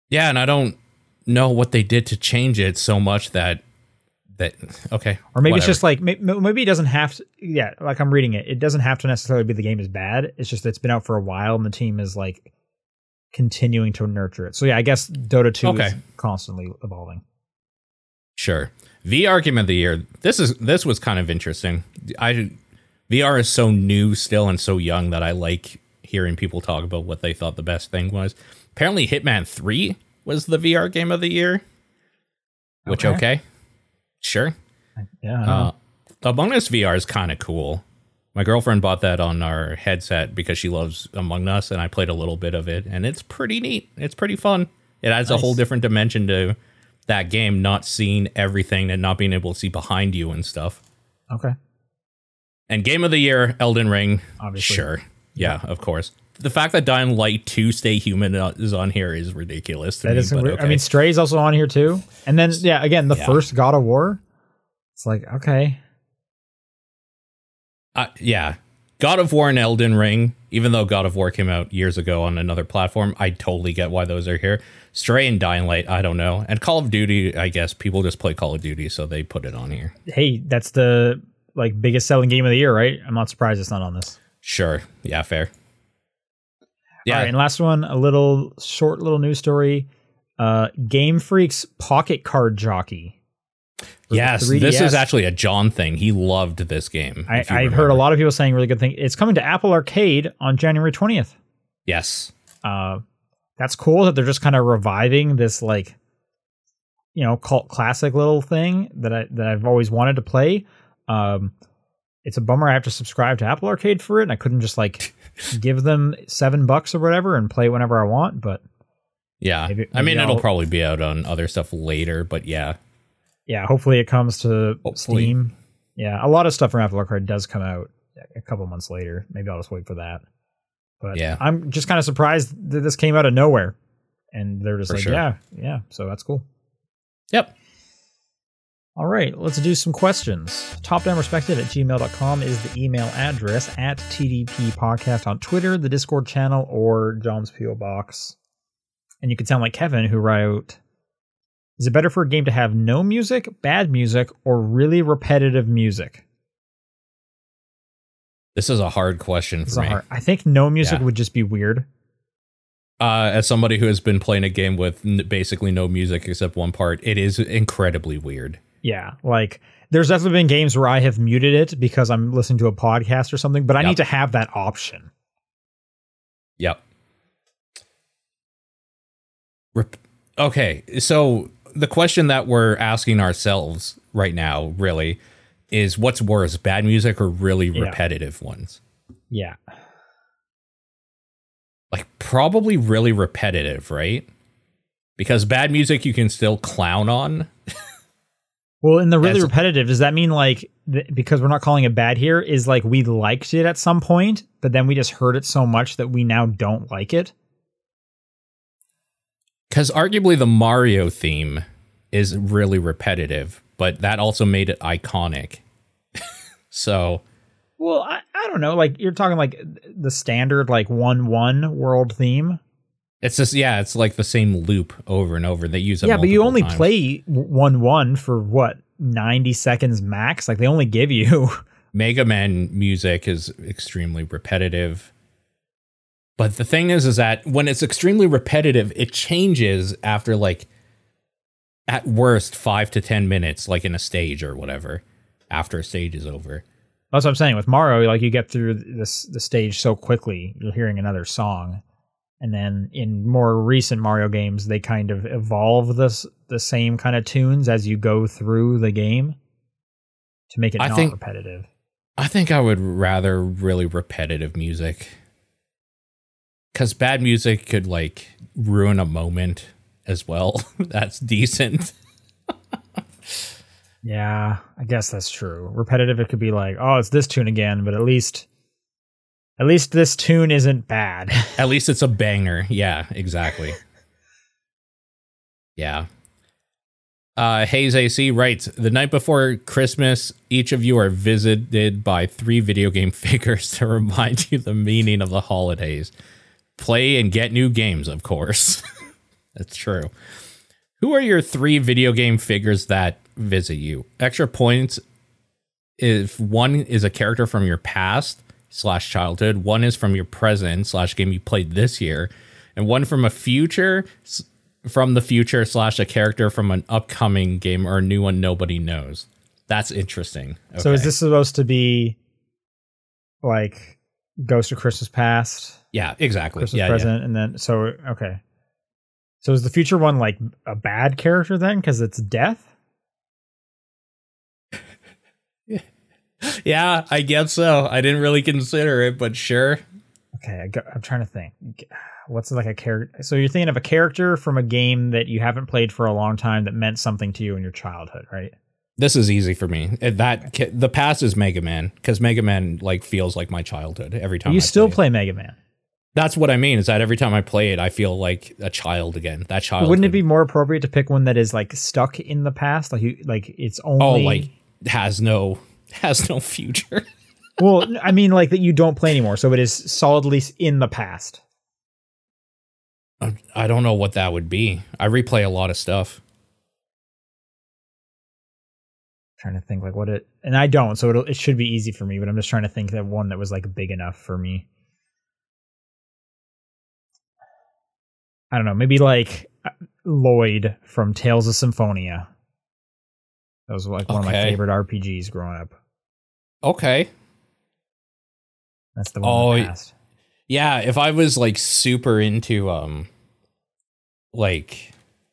Yeah, and I don't know what they did to change it so much that that okay. Or maybe whatever. it's just like maybe it doesn't have to. Yeah, like I'm reading it. It doesn't have to necessarily be the game is bad. It's just it's been out for a while, and the team is like continuing to nurture it. So yeah, I guess Dota two is constantly evolving. Sure. VR game of the year. This is this was kind of interesting. I VR is so new still and so young that I like hearing people talk about what they thought the best thing was. Apparently Hitman 3 was the VR game of the year. Which Okay. okay. Sure. Yeah. Uh, Among Us VR is kind of cool. My girlfriend bought that on our headset because she loves Among Us, and I played a little bit of it, and it's pretty neat. It's pretty fun. It adds a whole different dimension to that game, not seeing everything and not being able to see behind you and stuff. okay. And game of the year, Elden Ring. Obviously. Sure. Yeah, of course. The fact that Dying Light 2 Stay Human is on here is ridiculous to That me. is but weird. I okay. mean, Stray's also on here too. And then yeah, again, the Yeah. first God of War. It's like okay, Uh, yeah. God of War and Elden Ring, even though God of War came out years ago on another platform, I totally get why those are here. Stray and Dying Light, I don't know. And Call of Duty, I guess people just play Call of Duty, so they put it on here. hey, that's the like biggest selling game of the year, right? I'm not surprised it's not on this. Sure. Yeah, fair. Yeah. Yeah. All right, and last one, a little short little news story. Uh, Game Freak's Pocket Card Jockey. Yes, this is actually a John thing. He loved this game. I, have heard a lot of people saying really good things. It's coming to Apple Arcade on January 20th. Yes. Uh, that's cool that they're just kind of reviving this like, you know, cult classic little thing that I that I've always wanted to play. Um, it's a bummer I have to subscribe to Apple Arcade for it, and I couldn't just like *laughs* give them seven bucks or whatever and play whenever I want. But Yeah. Maybe- I mean, maybe it'll I'll- probably be out on other stuff later, but yeah. Yeah, hopefully it comes to Hopefully. Steam. Yeah, a lot of stuff from Apple Arcade does come out a couple months later. Maybe I'll just wait for that. But Yeah. I'm just kind of surprised that this came out of nowhere, and they're just For like, sure. yeah, yeah. So that's cool. Yep. All right, let's do some questions. Topdownperspective at gmail.com is the email address at TDP Podcast on Twitter, the Discord channel, or John's P.O. Box. And you can sound like Kevin, who wrote Is it better for a game to have no music, bad music, or really repetitive music? This is a hard question for me. hard. I think no music Yeah. would just be weird. Uh, as somebody who has been playing a game with n- basically no music except one part, it is incredibly weird. Yeah, like there's definitely been games where I have muted it because I'm listening to a podcast or something, but I Yep. need to have that option. Yep. Rep- okay, so the question that we're asking ourselves right now, really, is what's worse, bad music or really Yeah. repetitive ones? Yeah. Like, probably really repetitive, right? Because bad music you can still clown on. Well, in the really As- repetitive, does that mean like th- because we're not calling it bad here is like we liked it at some point, but then we just heard it so much that we now don't like it? Because arguably the Mario theme is really repetitive, but that also made it iconic. *laughs* so, Well, I, I don't know. Like you're talking like the standard like one one world theme. It's just yeah, it's like the same loop over and over. They use it. yeah, but you only times. play one one for what ninety seconds max. Like they only give you. Mega Man music is extremely repetitive. But the thing is, is that when it's extremely repetitive, it changes after like at worst five to ten minutes, like in a stage or whatever. After a stage is over. That's what I'm saying with Mario. Like you get through this the stage so quickly, you're hearing another song, and then in more recent Mario games, they kind of evolve this the same kind of tunes as you go through the game to make it I not think- repetitive. I think I would rather really repetitive music. Cause bad music could like ruin a moment as well. *laughs* That's decent. *laughs* Yeah, I guess that's true. Repetitive, it could be like, oh, it's this tune again, but at least, at least this tune isn't bad. *laughs* At least it's a banger. Yeah, exactly. yeah. Uh, Hayes AC writes The night before Christmas, each of you are visited by three video game figures to remind you the meaning of the holidays. Play and get new games, of course. *laughs* That's true. Who are your three video game figures that visit you? Extra points if one is a character from your past slash childhood, one is from your present slash game you played this year, and one from a future from the future slash a character from an upcoming game or a new one nobody knows. That's interesting. So is this supposed to be like Ghost of Christmas Past? yeah, exactly. Christmas yeah, present, and then so okay. So is the future one like a bad character then because it's death? yeah. *laughs* Yeah, I guess so. I didn't really consider it, but sure. Okay, I go, I'm trying to think. What's like a character? So you're thinking of a character from a game that you haven't played for a long time that meant something to you in your childhood, right? This is easy for me. That the past is Mega Man because Mega Man like feels like my childhood every time. you I still play, play Mega Man. That's what I mean. Is that every time I play it, I feel like a child again. That child. Wouldn't it be more appropriate to pick one that is like stuck in the past, like you, like it's only Oh, like has no has no future. *laughs* well, I mean like that you don't play anymore, so it is solidly in the past. I don't know what that would be. I replay a lot of stuff. Trying to think like what it, and I don't, so it'll, it should be easy for me. But I'm just trying to think of one that was like big enough for me. I don't know, maybe like uh, Lloyd from Tales of Symphonia. That was like one of my favorite RPGs growing up. Okay. That's the one Oh, Yeah, if I was like super into um like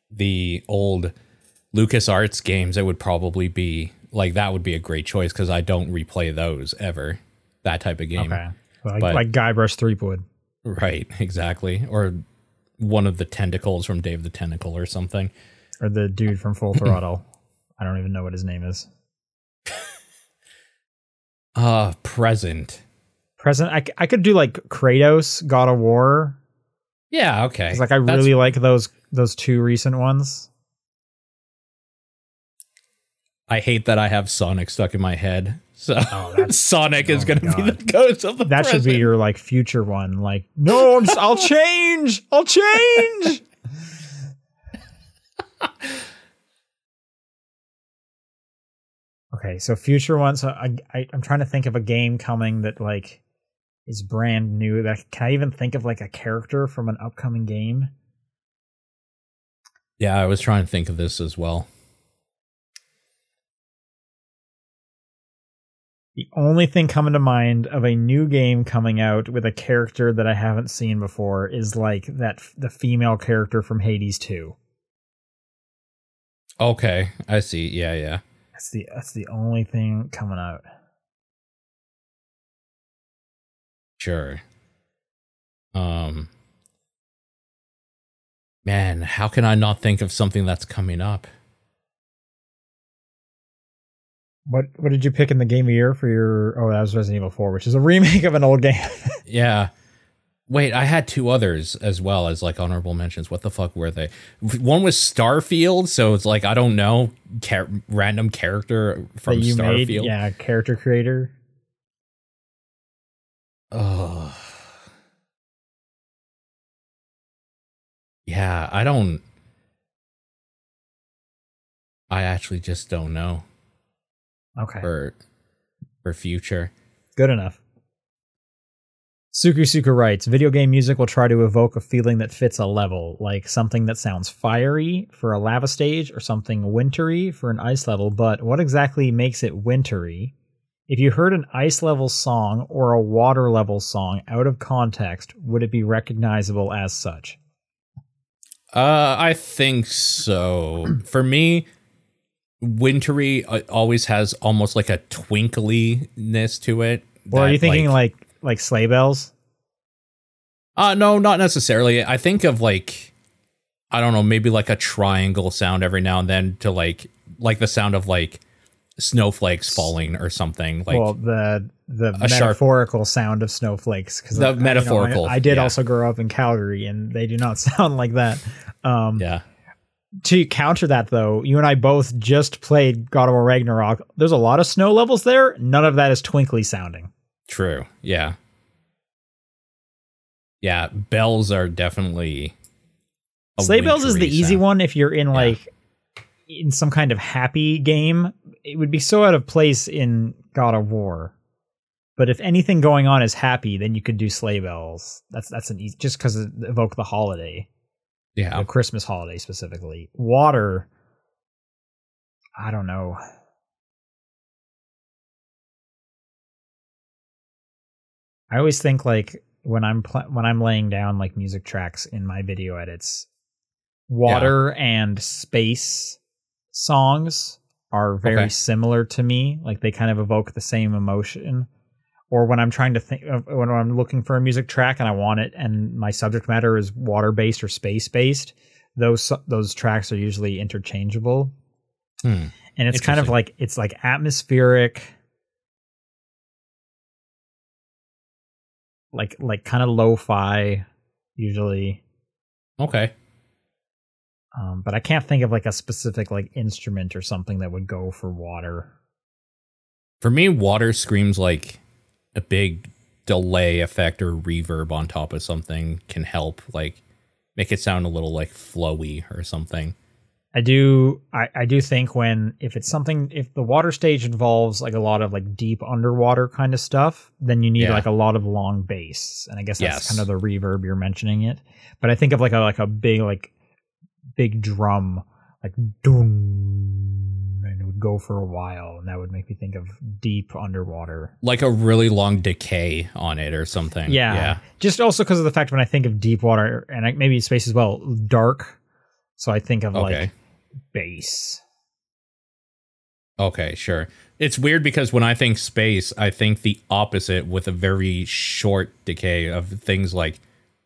the old LucasArts games, it would probably be like that would be a great choice because I don't replay those ever. That type of game. Okay, like, But- like Guybrush Threepwood. Right, *laughs* exactly. Or one of the tentacles from Day of the Tentacle or something. or the dude from Full *laughs* Throttle. I don't even know what his name is. *laughs* Uh present. Present. I, I could do like Kratos, God of War. Yeah, okay. like I That's- really like those those two recent ones. I hate that I have Sonic stuck in my head. So Oh, *laughs* Sonic is oh my gonna be the ghost of the That should be your like future one. Like no, I'm just, I'll change. I'll change. *laughs* okay, so future ones. So I, I I'm trying to think of a game coming that like is brand new. That can I even think of like a character from an upcoming game? Yeah, I was trying to think of this as well. The only thing coming to mind of a new game coming out with a character that I haven't seen before is like that the female character from Hades 2. Okay, I see. Yeah, yeah. That's the that's the only thing coming out. Sure. Um Man, how can I not think of something that's coming up? What what did you pick in the game of year for your oh that was Resident Evil 4, which is a *laughs* remake of an old game. *laughs* Yeah. Wait, I had two others as well as like honorable mentions. What the fuck were they? One was Starfield, so it's like I don't know, char- random character from Starfield. made, yeah, character creator. Oh. Yeah, I don't. I actually just don't know Okay. for for future. Good enough. Suku Suku writes, video game music will try to evoke a feeling that fits a level, like something that sounds fiery for a lava stage or something wintry for an ice level, but what exactly makes it wintry? If you heard an ice level song or a water level song out of context, would it be recognizable as such? Uh, I think so. For me, wintry uh, always has almost like a twinkliness to it. Or are you thinking like like sleigh bells? Uh no, not necessarily. I think of like I don't know, maybe like a triangle sound every now and then to like like the sound of like snowflakes falling or something. Like well, the the a sharp- metaphorical sound of snowflakes because The metaphorical, I, I did yeah. also grow up in Calgary, and they do not *laughs* sound like that. Um, yeah. To counter that, though, you and I both just played God of War Ragnarok. There's a lot of snow levels there. None of that is twinkly sounding. True. Yeah. Yeah, bells are definitely Sleigh bells is the wintry easy one if you're in like in some kind of happy game. It would be so out of place in God of War. But if anything going on is happy, then you could do sleigh bells. That's that's an easy just because it evoke the holiday, Yeah. the Christmas holiday specifically. Water, I don't know. I always think like when I'm pl- when I'm laying down like music tracks in my video edits, water and space songs are very Okay. similar to me. Like they kind of evoke the same emotion. Or when I'm trying to think when I'm looking for a music track and I want it, and my subject matter is water based or space based, those those tracks are usually interchangeable. Hmm. and it's kind of like it's like atmospheric, like like kind of lo-fi usually. Okay. Um, but I can't think of like a specific like instrument or something that would go for water. For me, water screams like a big delay effect or reverb on top of something can help like make it sound a little like flowy or something. I do I, I do think when if it's something if the water stage involves like a lot of like deep underwater kind of stuff, then you need Yeah. like a lot of long bass. And I guess that's Yes. kind of the reverb you're mentioning it. But I think of like a like a big like big drum like doom and it would go for a while and that would make me think of deep underwater. Like a really long decay on it or something. Yeah. Yeah. Just also because of the fact when I think of deep water and I, maybe space as well, dark. So I think of Okay. like bass. Okay, sure. It's weird because when I think space, I think the opposite with a very short decay of things like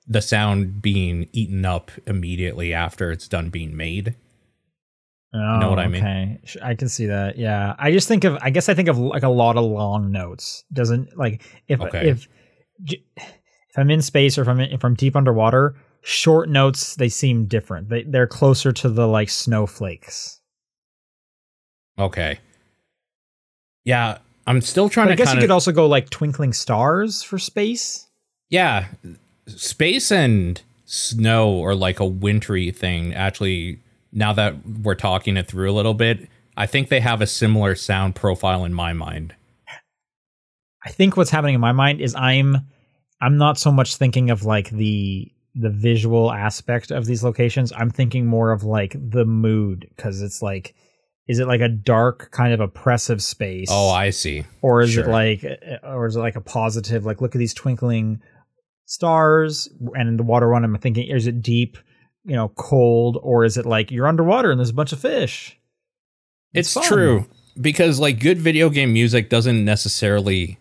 the sound being eaten up immediately after it's done being made. Oh, know what I oh, mean? Okay, I can see that. Yeah, I just think of. I guess I think of like a lot of long notes. Doesn't like if Okay. if if I'm in space or if I'm in, if I'm deep underwater, short notes they seem different. They they're closer to the like snowflakes. Okay. Yeah, I'm still trying But I to guess kind you could also go like twinkling stars for space. Yeah, space and snow or like a wintry thing. Actually, now that we're talking it through a little bit, I think they have a similar sound profile in my mind. I think what's happening in my mind is I'm I'm not so much thinking of like the the visual aspect of these locations. I'm thinking more of like the mood because it's like is it like a dark kind of oppressive space? Oh, I see. or is sure. it like uh, or is it like a positive like look at these twinkling stars and the water one I'm thinking is it deep, you know, cold or is it like you're underwater and there's a bunch of fish? It's, fun. true because like good video game music doesn't necessarily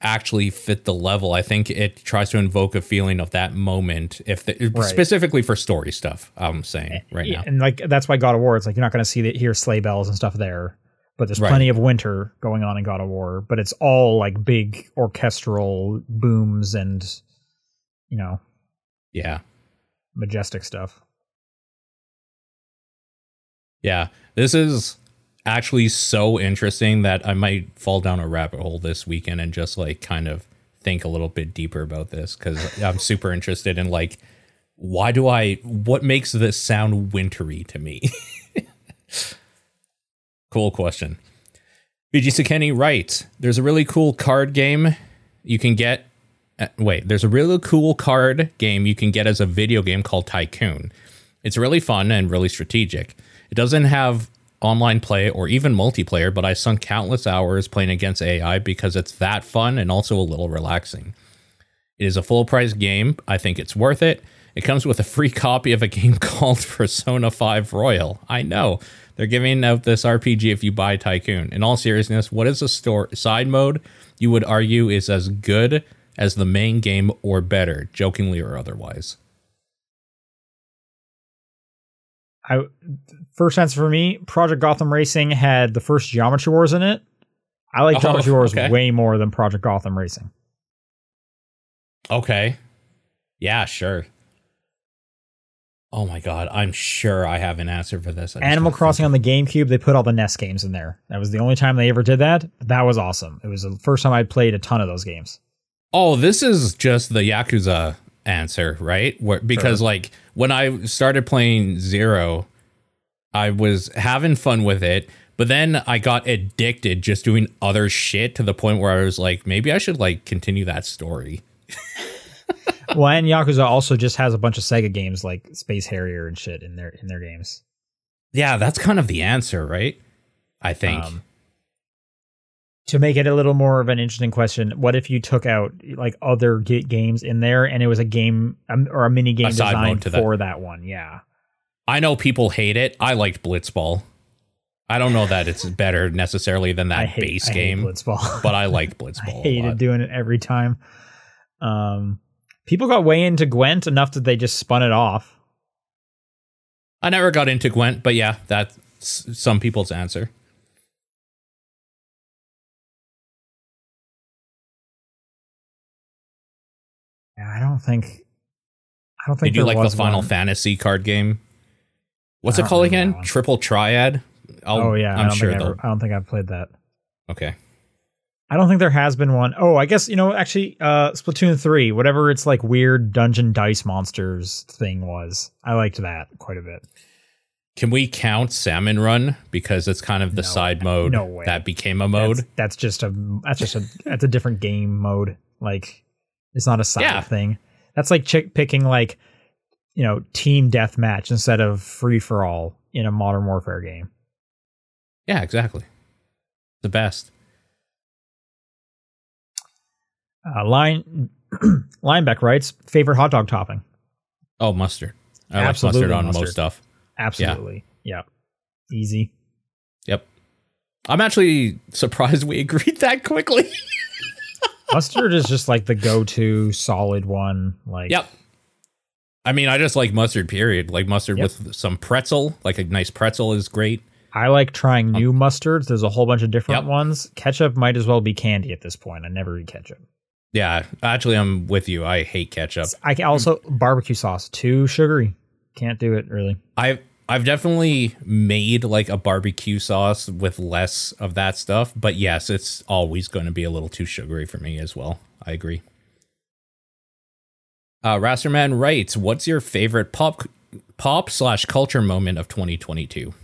actually fit the level. I think it tries to invoke a feeling of that moment if the, Right. specifically for story stuff. I'm saying eh, right Yeah, now. And like that's why God of War, it's like you're not going to see the, hear sleigh bells and stuff there, but there's Right. plenty of winter going on in God of War. But it's all like big orchestral booms and you know Yeah. Majestic stuff. Yeah, this is actually so interesting that I might fall down a rabbit hole this weekend and just like kind of think a little bit deeper about this because I'm *laughs* super interested in like why do I what makes this sound wintry to me? *laughs* cool question. BG Sekeni writes, there's a really cool card game you can get. Uh, wait, there's a really cool card game you can get as a video game called Tycoon. It's really fun and really strategic. It doesn't have online play or even multiplayer, but I sunk countless hours playing against AI because it's that fun and also a little relaxing. It is a full price game. I think it's worth it. It comes with a free *laughs* copy of a game *laughs* called Persona 5 Royal. I know. They're giving out this RPG if you buy Tycoon. In all seriousness, what is a store side mode you would argue is as good as the main game or better, jokingly or otherwise? I first answer for me, Project Gotham Racing had the first Geometry Wars in it. I like Oh, Geometry Wars okay. way more than Project Gotham Racing. Okay. Yeah, sure. Oh my god, I'm sure I have an answer for this. Animal Crossing on the GameCube, they put all the NES games in there. That was the only time they ever did that. That was awesome. It was the first time I played a ton of those games. Oh, this is just the Yakuza answer, right? Where, because like when I started playing Zero, I was having fun with it, but then I got addicted just doing other shit to the point where I was like, maybe I should like continue that story. *laughs* well, and Yakuza also just has a bunch of Sega games like Space Harrier and shit in their in their games. Yeah, that's kind of the answer, right? I think. Um, to make it a little more of an interesting question, what if you took out like other g- games in there and it was a game um, or a mini game A designed to that. for that one? Yeah. I know people hate it. I liked Blitzball. I don't know that it's better necessarily than I that hate, base I hate game, Blitzball. but I liked *laughs* I Blitzball. lot. hated doing it every time. Um, people got way into Gwent enough that they just spun it off. I never got into Gwent, but yeah, that's some people's answer. Yeah, I don't think. I don't They think do there like the Final one. Fantasy card game. What's it called again? Triple Triad. I'll, oh yeah, I I'm don't sure think I, ever, I don't think I've played that. Okay. I don't think there has been one. Oh, I guess you know actually uh Splatoon 3, whatever its like weird dungeon dice monsters thing was. I liked that quite a bit. Can we count Salmon Run because it's kind of the No, side mode no way. that became a mode? That's, that's just a that's just a that's a different game mode. Like it's not a side Yeah. thing. That's like chick picking like you know team deathmatch instead of free for all in a modern warfare game. Yeah, exactly. The best. Uh, line *clears throat* Lineback writes favorite hot dog topping. Oh, mustard. I Absolutely like mustard on mustard. most stuff. Absolutely, yeah, easy. Yep. I'm actually surprised we *laughs* agreed that quickly. Mustard is just like the go-to solid one. Like, yep. I mean, I just like mustard, period. Like mustard Yep. with some pretzel. Like a nice pretzel is great. I like trying new um, mustards. There's a whole bunch of different Yep. ones. Ketchup might as well be candy at this point. I never eat ketchup. Yeah, actually, I'm with you. I hate ketchup. I also barbecue sauce too sugary. Can't do it really. I've I've definitely made like a barbecue sauce with less of that stuff, but yes, it's always going to be a little too sugary for me as well. I agree. Uh, Rasterman writes, "What's your favorite pop pop slash culture moment of 2022?"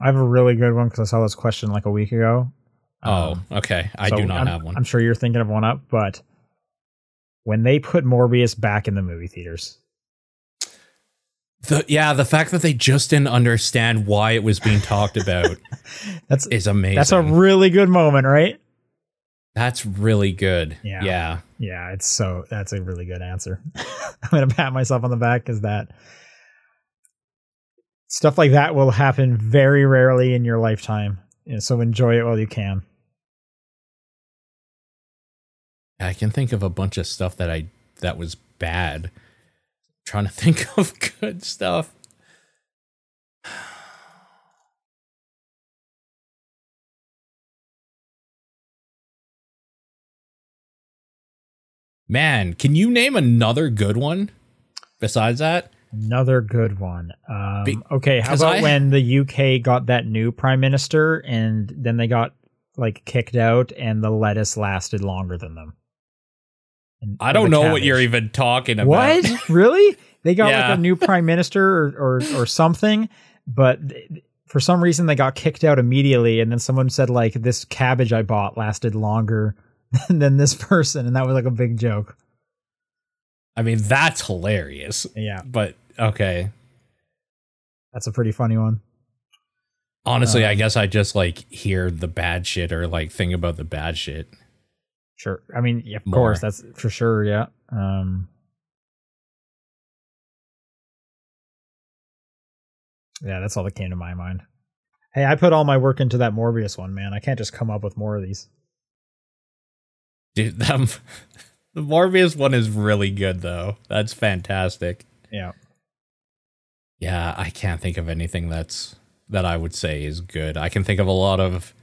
I have a really good one because I saw this question like a week ago. Oh, Um, okay. I so do not I'm, have one. I'm sure you're thinking of one up, but when they put Morbius back in the movie theaters, The, yeah, the fact that they just didn't understand why it was being talked about *laughs* that's is amazing. that's a really good moment, right? That's really good. Yeah. yeah. Yeah, it's so that's a really good answer. *laughs* I'm gonna pat myself on the back because that stuff like that will happen very rarely in your lifetime. So enjoy it while you can. I can think of a bunch of stuff that I that was bad. Trying to *laughs* think of good stuff. Man, can you name another good one besides that? Another good one. Um, Be- okay, how about I- *laughs* when the UK got that new prime minister and then they got like kicked out and the lettuce lasted longer than them? And- I don't the know what you're even talking about. What? really? They got Yeah. like a new prime minister or, or or something, but th- for some reason they got kicked out immediately, and then someone said like this cabbage I bought lasted longer *laughs* than this person, and that was like a big joke. I mean, that's hilarious. Yeah, But okay. that's a pretty funny one. Honestly, I Um, guess I just like hear the bad shit or like think about the bad shit. Sure. I mean, yeah, of More. course, that's for sure. Yeah. Um, yeah, that's all that came to my mind. Hey, I put all my work into that Morbius one, man. I can't just come up with more of these. Dude, *laughs* them, the Morbius one is really good though. That's fantastic. Yeah. Yeah, I can't think of anything that's that I would say is good. I can think of a lot of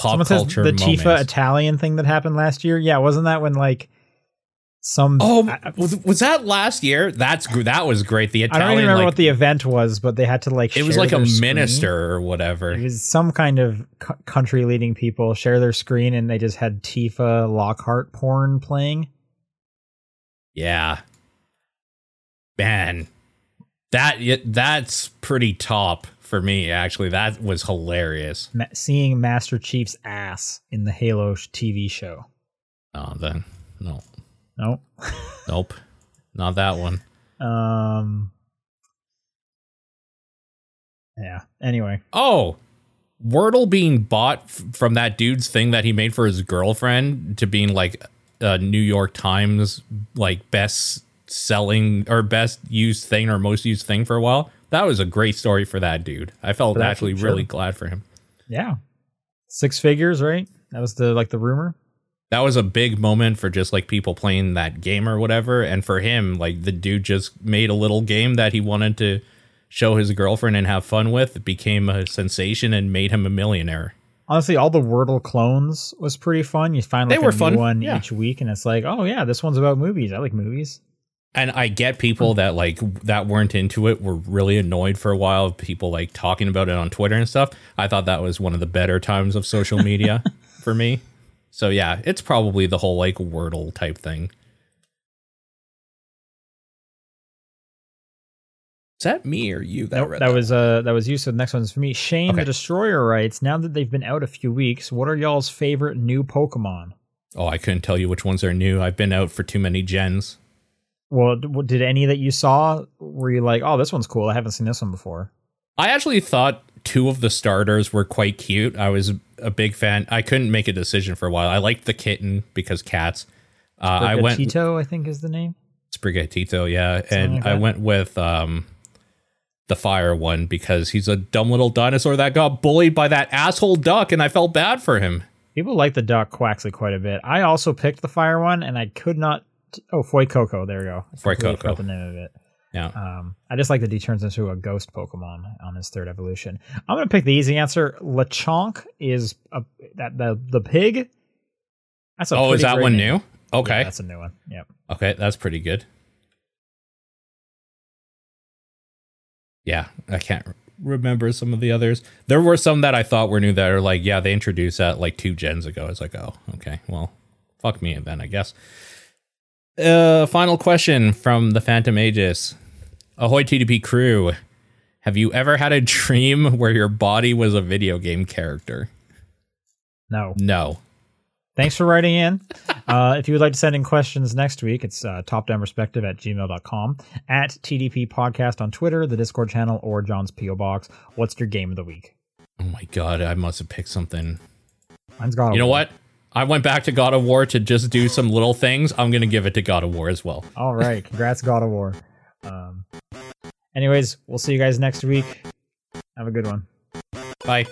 pop Someone culture the moments. Tifa Italian thing that happened last year. Yeah, wasn't that when like some? oh, I, was, was that last year? That's that was great. The Italian. I don't even remember like, what the event was, but they had to like. it was like a screen. minister or whatever. It was some kind of c- country leading people share their screen, and they just had Tifa Lockhart porn playing. Yeah. Man. That that's pretty top for me actually. That was hilarious. Ma- seeing Master Chief's ass in the Halo TV show. Oh, then no. Nope. *laughs* Nope. Not that one. um. Yeah. Anyway, Oh. Wordle being bought f- from that dude's thing that he made for his girlfriend to being like a New York Times like best selling or best used thing or most used thing for a while. That was a great story for that dude. I felt For actually sure. really glad for him. yeah, six figures, right? That was the like the rumor. that was a big moment for just like people playing that game or whatever and for him like the dude just made a little game that he wanted to show his girlfriend and have fun with it became a sensation and made him a millionaire honestly, all the Wordle clones was pretty fun. You find They like were a fun, one yeah. each week, and it's like, oh yeah, this one's about movies. I like movies. And I get people that like that weren't into it were really annoyed for a while. Of people like talking about it on Twitter and stuff. I thought that was one of the better times of social media *laughs* for me. So yeah, it's probably the whole like Wordle type thing. Is that me or you that Nope, read that was uh that was you. So the next one's for me. Shane Okay. the Destroyer writes, now that they've been out a few weeks, what are y'all's favorite new Pokemon? Oh, I couldn't tell you which ones are new. I've been out for too many gens. Well, did any that you saw were you like, oh, this one's cool? I haven't seen this one before. I actually thought two of the starters were quite cute. I was a big fan. I couldn't make a decision for a while. I liked the kitten because cats. Uh, I went Tito, I think is the name. Sprigatito, yeah, and like I went with um the fire one because he's a dumb little dinosaur that got bullied by that asshole duck, and I felt bad for him. People like the duck Quaxly quite a bit. I also picked the fire one, and I could not. Oh, Fuecoco. There we go. I Fuecoco. the name of it. Yeah, Um, I just like that he turns into a ghost Pokemon on his third evolution. I'm gonna pick the easy answer. Lechonk is a, that the the pig. That's a oh, is that great one name. new? Okay, Yeah, that's a new one. Yep. okay, that's pretty good. Yeah, I can't remember some of the others. There were some that I thought were new that are like, yeah, they introduced that like two gens ago. It's like, oh, okay, well, fuck me then, I guess. Uh, final question from the Phantom Aegis. Ahoy TDP crew. Have you ever had a dream where your body was a video game character? No. No. Thanks for writing in. Uh, if you would like to send in questions next week, it's uh, topdownperspective at gmail.com, at TDP Podcast on Twitter, the Discord channel, or John's P.O. Box. What's your game of the week? Oh my god, I must have picked something. Mine's of You know what? I went back to God of War to just do some little things. I'm gonna give it to God of War as well. All right. Congrats, God of War. Um, anyways, we'll see you guys next week. Have a good one. Bye.